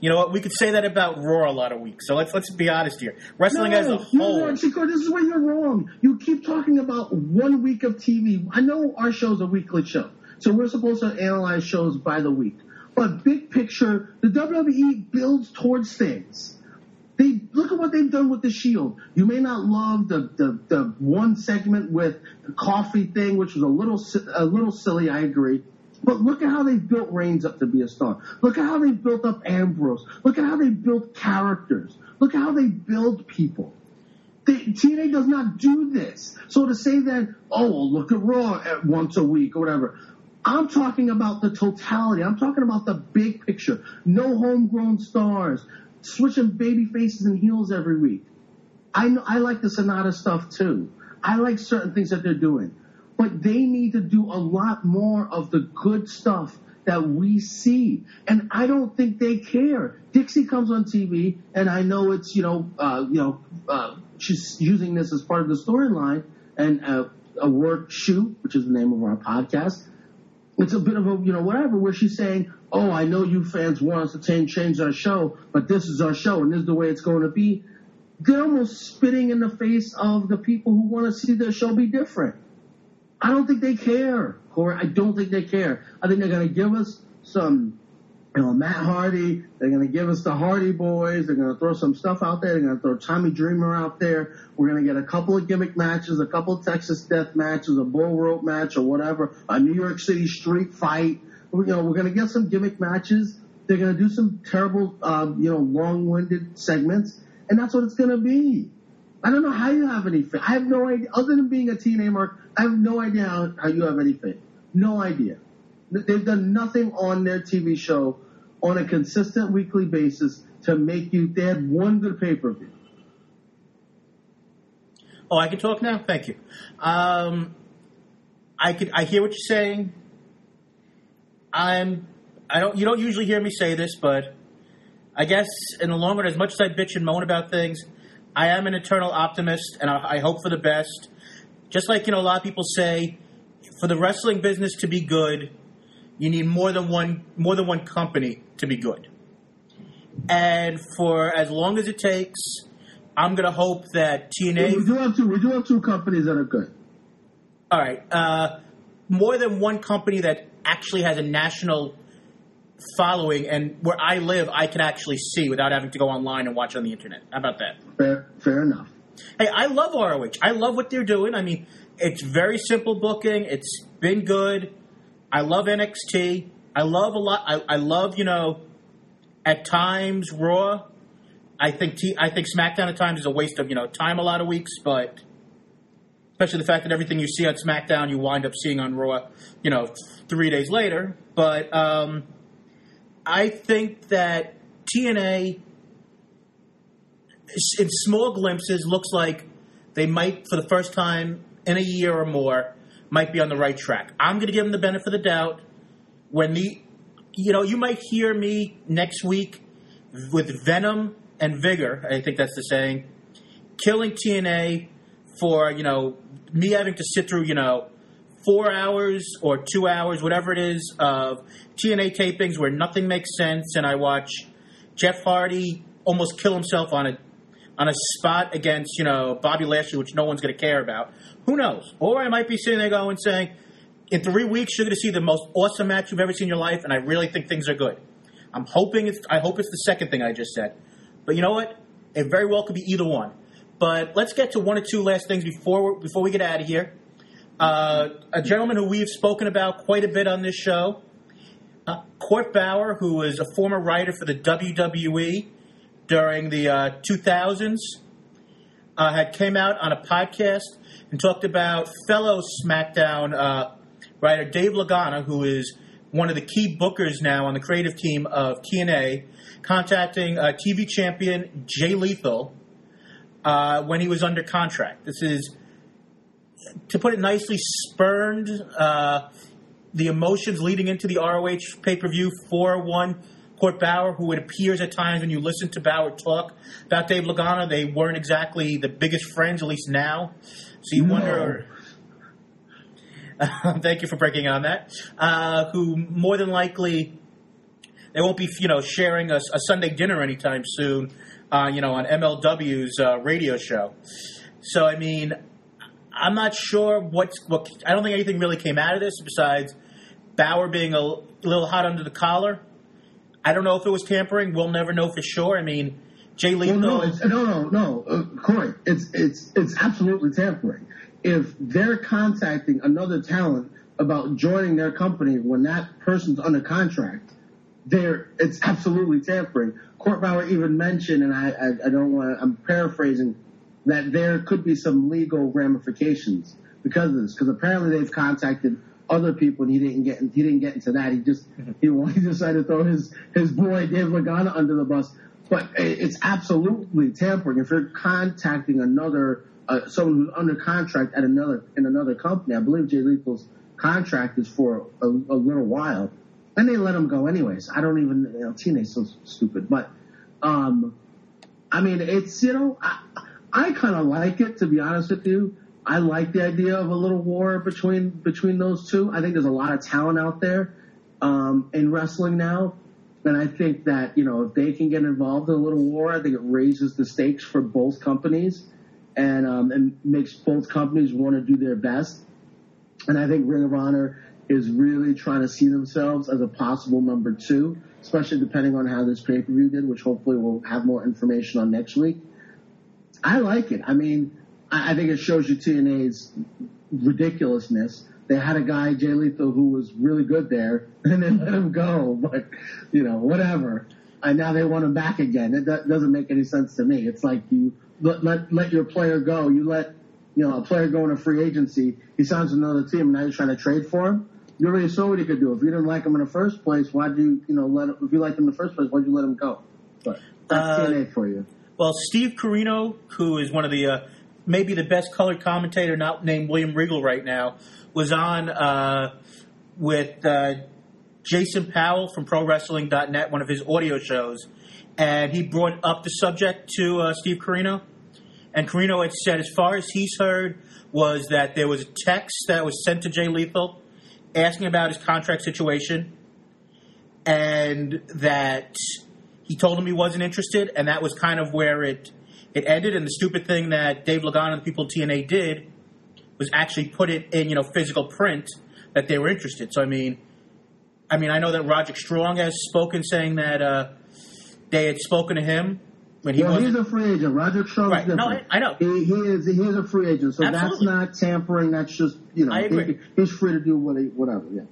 You know what? We could say that about Raw a lot of weeks. So let's let's be honest here. Wrestling as a whole. No, see, Corey, this is where you're wrong. You keep talking about one week of TV. I know our show's a weekly show, so we're supposed to analyze shows by the week. But big picture, the WWE builds towards things. They look at what they've done with the Shield. You may not love the the, the one segment with the coffee thing, which was a little a little silly. I agree. But look at how they built Reigns up to be a star. Look at how they built up Ambrose. Look at how they built characters. Look at how they build people. They, TNA does not do this. So to say that, oh, look at Raw at once a week or whatever. I'm talking about the totality. I'm talking about the big picture. No homegrown stars. Switching baby faces and heels every week. I know, I like the Sanada stuff too. I like certain things that they're doing. But they need to do a lot more of the good stuff that we see. And I don't think they care. Dixie comes on TV and I know it's, you know, uh, you know, uh, she's using this as part of the storyline and uh, a work shoot, which is the name of our podcast. It's a bit of a, you know, whatever, where she's saying, oh, I know you fans want us to change, change our show, but this is our show and this is the way it's going to be. They're almost spitting in the face of the people who want to see their show be different. I don't think they care, Corey. I don't think they care. I think they're going to give us some, you know, Matt Hardy. They're going to give us the Hardy Boys. They're going to throw some stuff out there. They're going to throw Tommy Dreamer out there. We're going to get a couple of gimmick matches, a couple of Texas Death matches, a bull rope match, or whatever, a New York City street fight. You know, we're going to get some gimmick matches. They're going to do some terrible, um, you know, long-winded segments, and that's what it's going to be. I don't know how you have any faith. I have no idea. Other than being a TNA mark, I have no idea how, how you have any faith. No idea. They've done nothing on their TV show on a consistent weekly basis to make you. They had one good pay per view. Oh, I can talk now. Thank you. Um, I could. I hear what you're saying. I'm. I don't. You don't usually hear me say this, but I guess in the long run, as much as I bitch and moan about things, I am an eternal optimist, and I, I hope for the best. Just like you know, a lot of people say, for the wrestling business to be good, you need more than one more than one company to be good. And for as long as it takes, I'm going to hope that TNA. We do have two. We do have two companies that are good. All right. Uh, more than one company that actually has a national following, and where I live, I can actually see without having to go online and watch on the internet. How about that? Fair, fair enough. Hey, I love ROH. I love what they're doing. I mean, it's very simple booking. It's been good. I love NXT. I love a lot. I, I love you know, at times Raw. I think T, I think SmackDown at times is a waste of you know time a lot of weeks, but especially the fact that everything you see on SmackDown you wind up seeing on Raw, you know, three days later. But um, I think that TNA, in small glimpses, looks like they might, for the first time in a year or more, might be on the right track. I'm going to give them the benefit of the doubt. When the, you know, you might hear me next week with Venom and Vigor. I think that's the saying. Killing TNA for you know me having to sit through you know four hours or two hours, whatever it is, of TNA tapings where nothing makes sense, and I watch Jeff Hardy almost kill himself on a on a spot against you know Bobby Lashley, which no one's going to care about. Who knows? Or I might be sitting there going saying, in three weeks you're going to see the most awesome match you've ever seen in your life, and I really think things are good. I'm hoping it's I hope it's the second thing I just said, but you know what? It very well could be either one. But let's get to one or two last things before before we get out of here. Uh, a gentleman who we've spoken about quite a bit on this show, uh, Court Bauer, who was a former writer for the WWE during the uh, 2000s, uh, had came out on a podcast and talked about fellow SmackDown uh, writer Dave Lagana, who is one of the key bookers now on the creative team of TNA, contacting TV champion Jay Lethal uh, when he was under contract. This is, to put it nicely, spurned uh, the emotions leading into the ROH pay per view 4 1 Court Bauer, who it appears at times when you listen to Bauer talk about Dave Lagana, they weren't exactly the biggest friends, at least now. So you no. wonder. thank you for breaking on that. Uh, who more than likely they won't be, you know, sharing a, a Sunday dinner anytime soon uh, you know, on MLW's uh, radio show. So, I mean, I'm not sure what's what. I don't think anything really came out of this besides Bauer being a little hot under the collar. I don't know if it was tampering. We'll never know for sure. I mean, Jay Lethal. Well, no, it's, no, no, no, uh, Corey. It's it's it's absolutely tampering. If they're contacting another talent about joining their company when that person's under contract, there it's absolutely tampering. Court Bauer even mentioned, and I, I, I don't want I'm paraphrasing, that there could be some legal ramifications because of this. Because apparently they've contacted other people, and he didn't get he didn't get into that. He just mm-hmm. he, he decided to throw his his boy Dave Lagana under the bus. But it's absolutely tampering. If you're contacting another uh, someone who's under contract at another in another company, I believe Jay Lethal's contract is for a, a little while and they let him go anyways. I don't even, you know, TNA's so stupid. But, um, I mean, it's, you know, I, I kind of like it, to be honest with you. I like the idea of a little war between, between those two. I think there's a lot of talent out there, um, in wrestling now. And I think that, you know, if they can get involved in a little war, I think it raises the stakes for both companies and, um, and makes both companies want to do their best. And I think Ring of Honor is really trying to see themselves as a possible number two, especially depending on how this pay per view did, which hopefully we'll have more information on next week. I like it. I mean, I, I think it shows you TNA's ridiculousness. They had a guy, Jay Lethal, who was really good there, and they let him go. But, you know, whatever. And now they want him back again. It doesn't make any sense to me. It's like you let, let, let your player go. You let, you know, a player go in a free agency. He signs another team, and now you're trying to trade for him you already saw what he could do. If you didn't like him in the first place, why'd you, you know, let him, if you liked him in the first place, why'd you let him go? But that's uh, TNA for you. Well, Steve Corino, who is one of the, uh, maybe the best colored commentator, not named William Regal right now, was on uh, with uh, Jason Powell from ProWrestling.net, one of his audio shows, and he brought up the subject to uh, Steve Corino. And Corino had said, as far as he's heard, was that there was a text that was sent to Jay Lethal asking about his contract situation and that he told him he wasn't interested, and that was kind of where it it ended. And the stupid thing that Dave Lagana and the people at TNA did was actually put it in you know physical print that they were interested. So I mean, I mean I know that Roderick Strong has spoken saying that uh, they had spoken to him when he well, he's a free agent. Roger Strong right. No, I, I know. He, he, is he is a free agent, so Absolutely. that's not tampering. That's just you know, I agree. He, he's free to do what he, whatever. Yeah.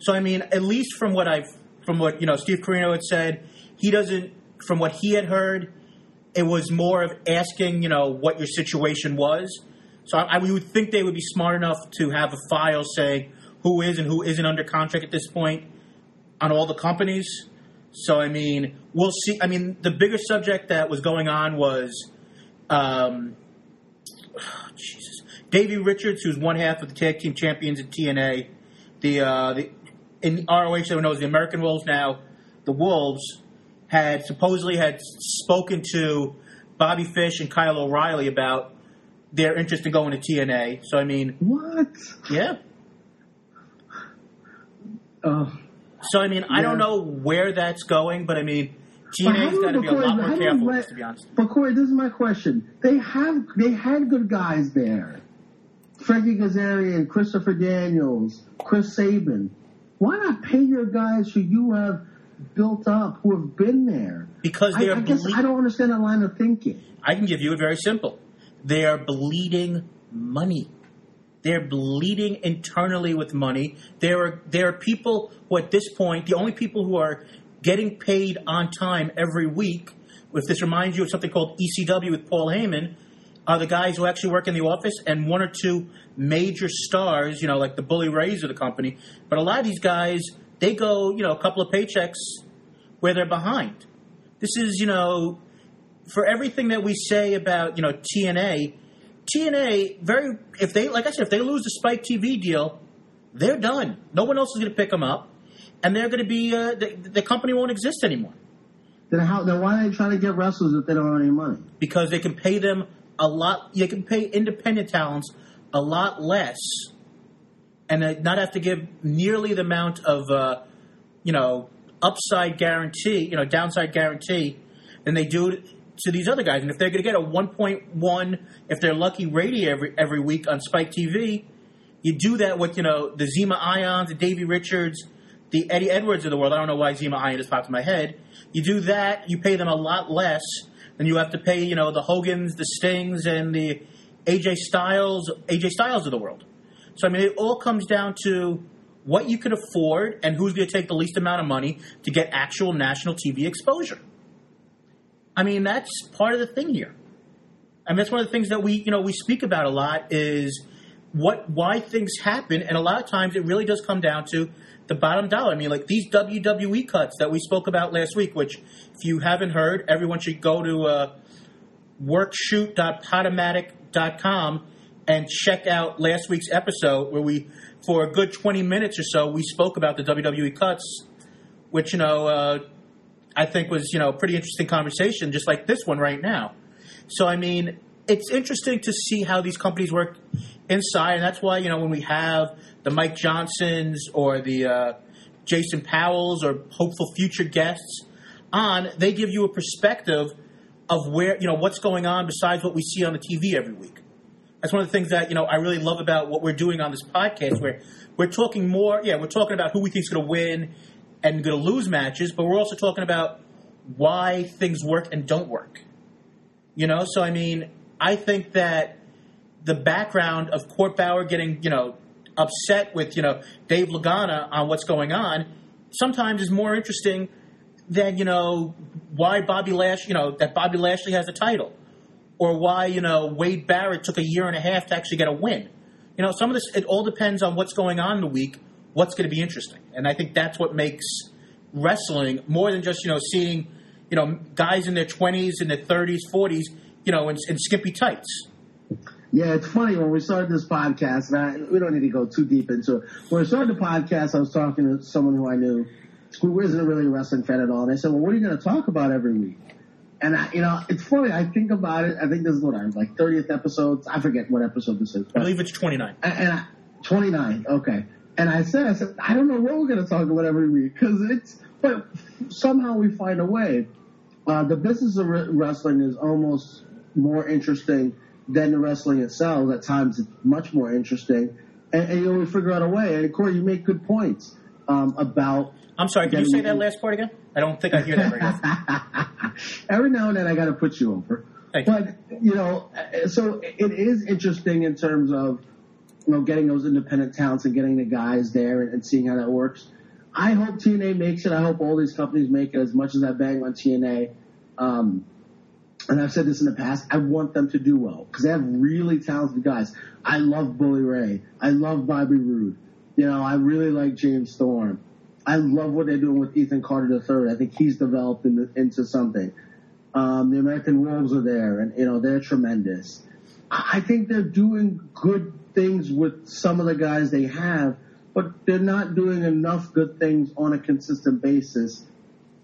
So I mean, at least from what I've from what you know, Steve Corino had said, he doesn't. From what he had heard, it was more of asking, you know, what your situation was. So I, I would think they would be smart enough to have a file saying who is and who isn't under contract at this point on all the companies. So I mean, we'll see. I mean, the bigger subject that was going on was, um, Jesus, Davey Richards, who's one half of the tag team champions in TNA, the uh, the in ROH that knows the American Wolves now, the Wolves had supposedly had spoken to Bobby Fish and Kyle O'Reilly about their interest in going to TNA. So I mean, What? yeah. Uh, So I mean, I don't know where that's going, but I mean, TNA's got to be a lot more careful let- to be honest. But Corey, this is my question. They have they had good guys there. Frankie Kazarian, Christopher Daniels, Chris Sabin. Why not pay your guys who you have built up, who have been there? Because I, they are I guess ble- I don't understand that line of thinking. I can give you it very simple. They are bleeding money. They're bleeding internally with money. There are there are people who at this point, the only people who are getting paid on time every week, if this reminds you of something called ECW with Paul Heyman, are the guys who actually work in the office and one or two major stars, you know, like the Bully Rays of the company. But a lot of these guys, they go, you know, a couple of paychecks where they're behind. This is, you know, for everything that we say about you know TNA, TNA very if they like I said if they lose the Spike TV deal, they're done. No one else is going to pick them up, and they're going to be uh, the, the company won't exist anymore Then how? Then why are they trying to get wrestlers if they don't have any money? because they can pay them a lot. They can pay independent talents a lot less, and uh, not have to give nearly the amount of uh, you know upside guarantee, you know downside guarantee, than they do to these other guys. And if they're going to get a 1.1, if they're lucky, rating every every week on Spike TV, you do that with you know the Zema Ions, the Davey Richards, the Eddie Edwards of the world. I don't know why Zema Ion just popped in my head. You do that, you pay them a lot less than you have to pay you know the Hogans, the Stings, and the AJ Styles, AJ Styles of the world. So I mean, it all comes down to what you can afford and who's going to take the least amount of money to get actual national TV exposure. I mean, that's part of the thing here. I mean, that's one of the things that we, you know, we speak about a lot is what, why things happen, and a lot of times it really does come down to the bottom dollar. I mean, like these WWE cuts that we spoke about last week, which if you haven't heard, everyone should go to uh, workshoot.podomatic.com and check out last week's episode where we, for a good 20 minutes or so, we spoke about the WWE cuts, which, you know, uh, I think was, you know, a pretty interesting conversation, just like this one right now. So, I mean, it's interesting to see how these companies work inside, and that's why, you know, when we have the Mike Johnsons or the uh, Jason Powells or hopeful future guests on, they give you a perspective of where, you know, what's going on besides what we see on the TV every week. That's one of the things that, you know, I really love about what we're doing on this podcast, where we're talking more, yeah, we're talking about who we think is going to win and going to lose matches, but we're also talking about why things work and don't work. You know, so I mean, I think that the background of Court Bauer getting, you know, upset with, you know, Dave Lagana on what's going on sometimes is more interesting than, you know, why Bobby Lash, you know, that Bobby Lashley has a title or why, you know, Wade Barrett took a year and a half to actually get a win. You know, some of this, it all depends on what's going on in the week, what's going to be interesting. And I think that's what makes wrestling more than just, you know, seeing, you know, guys in their 20s and their 30s, 40s, you know, in, in skimpy tights. Yeah, it's funny when we started this podcast, and I, we don't need to go too deep into it. When we started the podcast, I was talking to someone who I knew who isn't really a wrestling fan at all, and I said, "Well, what are you going to talk about every week?" And I, you know, it's funny. I think about it. I think this is what I was like 30th episodes. I forget what episode this is. I believe it's 29. and, and I, 29. Okay. And I said, I said, I don't know what we're going to talk about every week because it's, but somehow we find a way. Uh, the business of re- wrestling is almost more interesting than the wrestling itself. At times, it's much more interesting, and, and you know we figure out a way. And Corey, you make good points um, about. I'm sorry, can you say that last part again? I don't think I hear that often. Every now and then, I got to put you over. Thank. But you know, uh, so it is interesting in terms of you know getting those independent talents and getting the guys there and, and seeing how that works. I hope TNA makes it. I hope all these companies make it as much as I bang on TNA. Um, and I've said this in the past, I want them to do well because they have really talented guys. I love Bully Ray. I love Bobby Roode. You know, I really like James Storm. I love what they're doing with Ethan Carter III. I think he's developed into, into something. Um, the American Wolves are there, and you know they're tremendous. I think they're doing good things with some of the guys they have, but they're not doing enough good things on a consistent basis.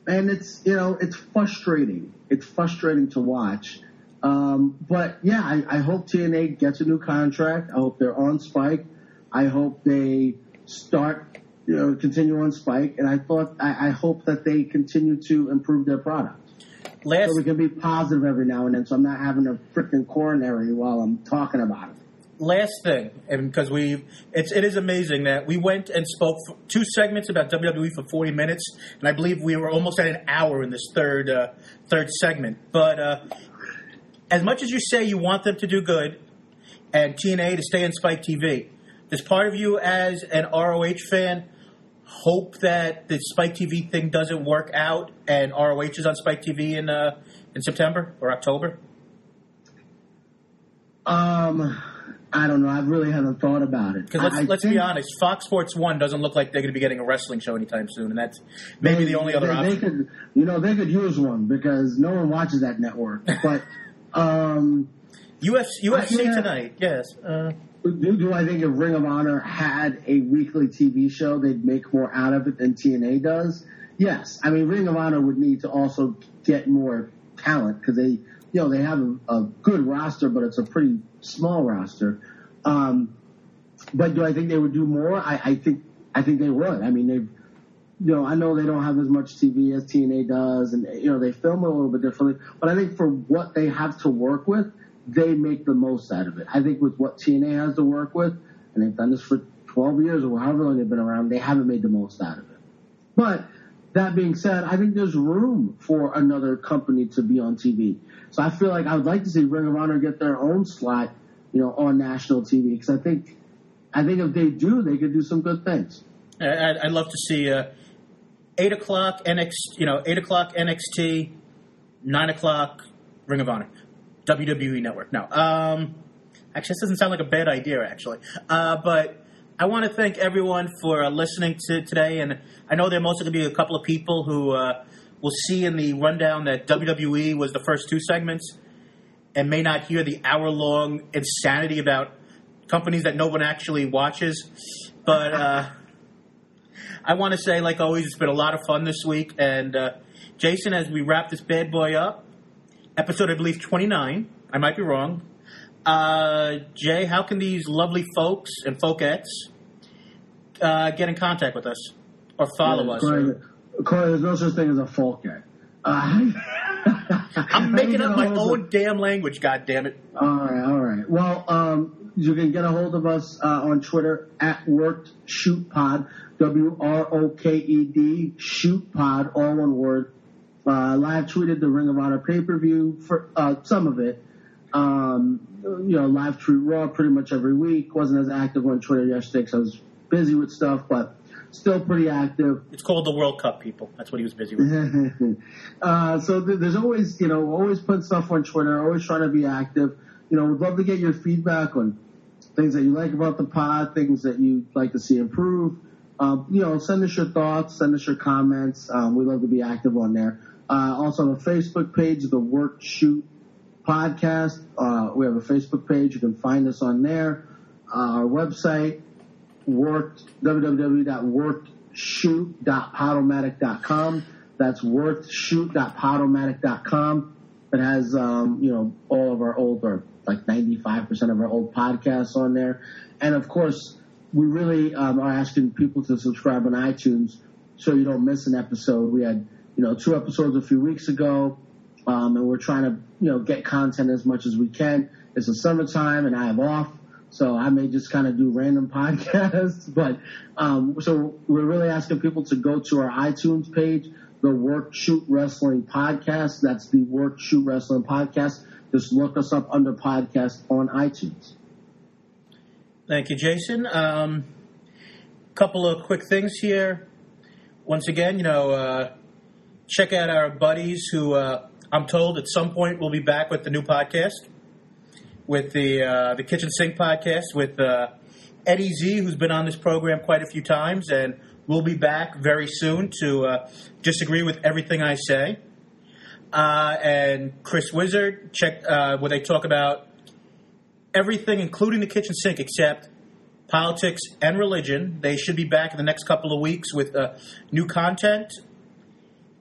And it's you know it's frustrating. It's frustrating to watch. Um, but yeah, I, I hope TNA gets a new contract. I hope they're on Spike. I hope they start, you know, continue on Spike. And I thought, I, I hope that they continue to improve their product. Last So we can be positive every now and then so I'm not having a freaking coronary while I'm talking about it. last thing, and because we, it's it is amazing that we went and spoke two segments about WWE for forty minutes, and I believe we were almost at an hour in this third uh, third segment. But uh, as much as you say you want them to do good, and TNA to stay on Spike TV, does part of you as an ROH fan hope that the Spike TV thing doesn't work out and ROH is on Spike TV in uh, in September or October? Um, I don't know. I really haven't thought about it. Because let's I let's think be honest, Fox Sports One doesn't look like they're going to be getting a wrestling show anytime soon, and that's maybe the only other they, option. They could, you know, they could use one because no one watches that network. But um, UFC, UFC yeah. tonight, yes. Uh, do, do I think if Ring of Honor had a weekly TV show, they'd make more out of it than TNA does? Yes. I mean, Ring of Honor would need to also get more talent because they, you know, they have a, a good roster, but it's a pretty small roster. Um, but do I think they would do more? I, I think I think they would. I mean, they've you know, I know they don't have as much TV as TNA does, and you know they film it a little bit differently. But I think for what they have to work with, they make the most out of it. I think with what TNA has to work with, and they've done this for 12 years or however long they've been around, they haven't made the most out of it. But that being said, I think there's room for another company to be on TV. So I feel like I would like to see Ring of Honor get their own slot, you know, on national TV because I think, I think if they do, they could do some good things. I'd, I'd love to see uh, eight o'clock NXT, you know, eight o'clock NXT, nine o'clock Ring of Honor, WWE Network. No, um, actually, this doesn't sound like a bad idea, actually. Uh, but I want to thank everyone for uh, listening to today, and I know there are mostly going to be a couple of people who uh, will see in the rundown that WWE was the first two segments, and may not hear the hour-long insanity about companies that no one actually watches, but. Uh, I want to say, like always, it's been a lot of fun this week. And uh, Jason, as we wrap this bad boy up, episode I believe twenty nine. I might be wrong. Uh, Jay, how can these lovely folks and folkettes uh, get in contact with us or follow us? Corey, or- Corey, there's no such thing as a folk guy. Uh, I'm making up my own damn language. God damn it! All right, all right. Well, um, you can get a hold of us uh, on Twitter at Worked Shoot Pod, W R O K E D Shoot Pod, all one word. Uh, live tweeted the Ring of Honor pay per view for uh, some of it. Um, you know, live tweet Raw pretty much every week. Wasn't as active on Twitter yesterday because I was busy with stuff, but still pretty active. It's called the World Cup, people. That's what he was busy with. uh, so th- there's always, you know, always putting stuff on Twitter, always trying to be active. You know, we'd love to get your feedback on things that you like about the pod, things that you'd like to see improve. Um, you know, send us your thoughts, send us your comments. Um, we love to be active on there. Uh, also on the Facebook page, the Work Shoot Podcast. Uh, we have a Facebook page. You can find us on there. Uh, our website, worked www.workedshoot.podomatic.com. That's workedshoot.podomatic.com. It has um, you know all of our old or like 95% of our old podcasts on there, and of course we really um, are asking people to subscribe on iTunes so you don't miss an episode. We had you know two episodes a few weeks ago, um, and we're trying to you know get content as much as we can. It's the summertime and I have off. So I may just kind of do random podcasts, but um, so we're really asking people to go to our iTunes page, the Work Shoot Wrestling Podcast. That's the Work Shoot Wrestling Podcast. Just look us up under podcast on iTunes. Thank you, Jason. Um, couple of quick things here. Once again, you know, uh, check out our buddies who uh, I'm told at some point we'll be back with the new podcast, with the uh, the Kitchen Sink podcast with uh, Eddie Z, who's been on this program quite a few times, and we'll be back very soon to uh, disagree with everything I say. Uh, and Chris Wizard, check where they talk about everything, including the kitchen sink, except politics and religion. They should be back in the next couple of weeks with uh, new content.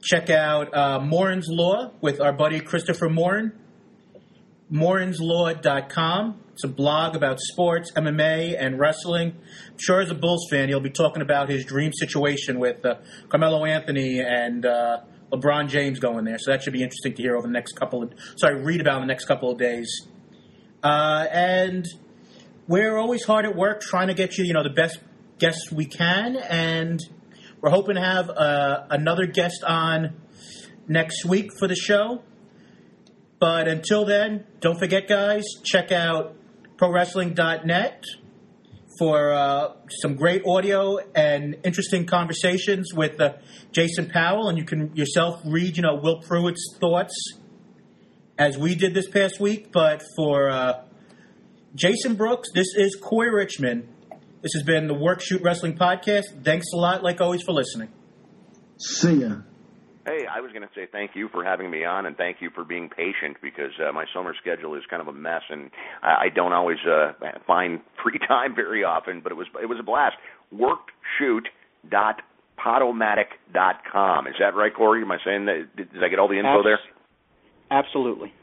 Check out uh, Morin's Law with our buddy Christopher Morin. MorinsLaw.com. It's a blog about sports, MMA, and wrestling. I'm sure as a Bulls fan, he'll be talking about his dream situation with uh, Carmelo Anthony and uh, LeBron James going there. So that should be interesting to hear over the next couple of sorry, read about in the next couple of days. Uh, and we're always hard at work trying to get you, you know, the best guests we can, and we're hoping to have uh, another guest on next week for the show. But until then, don't forget, guys, check out ProWrestling.net for uh, some great audio and interesting conversations with uh, Jason Powell, and you can yourself read, you know, Will Pruett's thoughts as we did this past week. But for uh, Jason Brooks, this is Corey Richmond. This has been the Work Shoot Wrestling Podcast. Thanks a lot, like always, for listening. See ya. Hey, I was going to say thank you for having me on, and thank you for being patient because uh, my summer schedule is kind of a mess, and I, I don't always uh, find free time very often. But it was it was a blast. Workshoot.podomatic.com. Is that right, Corey? Am I saying that? Did, did I get all the info Abs- there? Absolutely.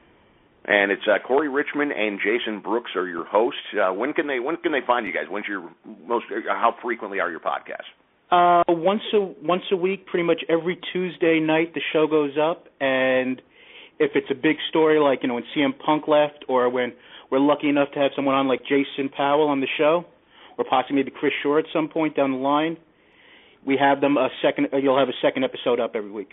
And it's uh, Corey Richmond and Jason Brooks are your hosts. Uh, when can they when can they find you guys? When's your most? How frequently are your podcasts? Uh, once a once a week, pretty much every Tuesday night, the show goes up, and if it's a big story like you know when CM Punk left, or when we're lucky enough to have someone on like Jason Powell on the show, or possibly maybe Chris Shore at some point down the line, we have them a second. You'll have a second episode up every week.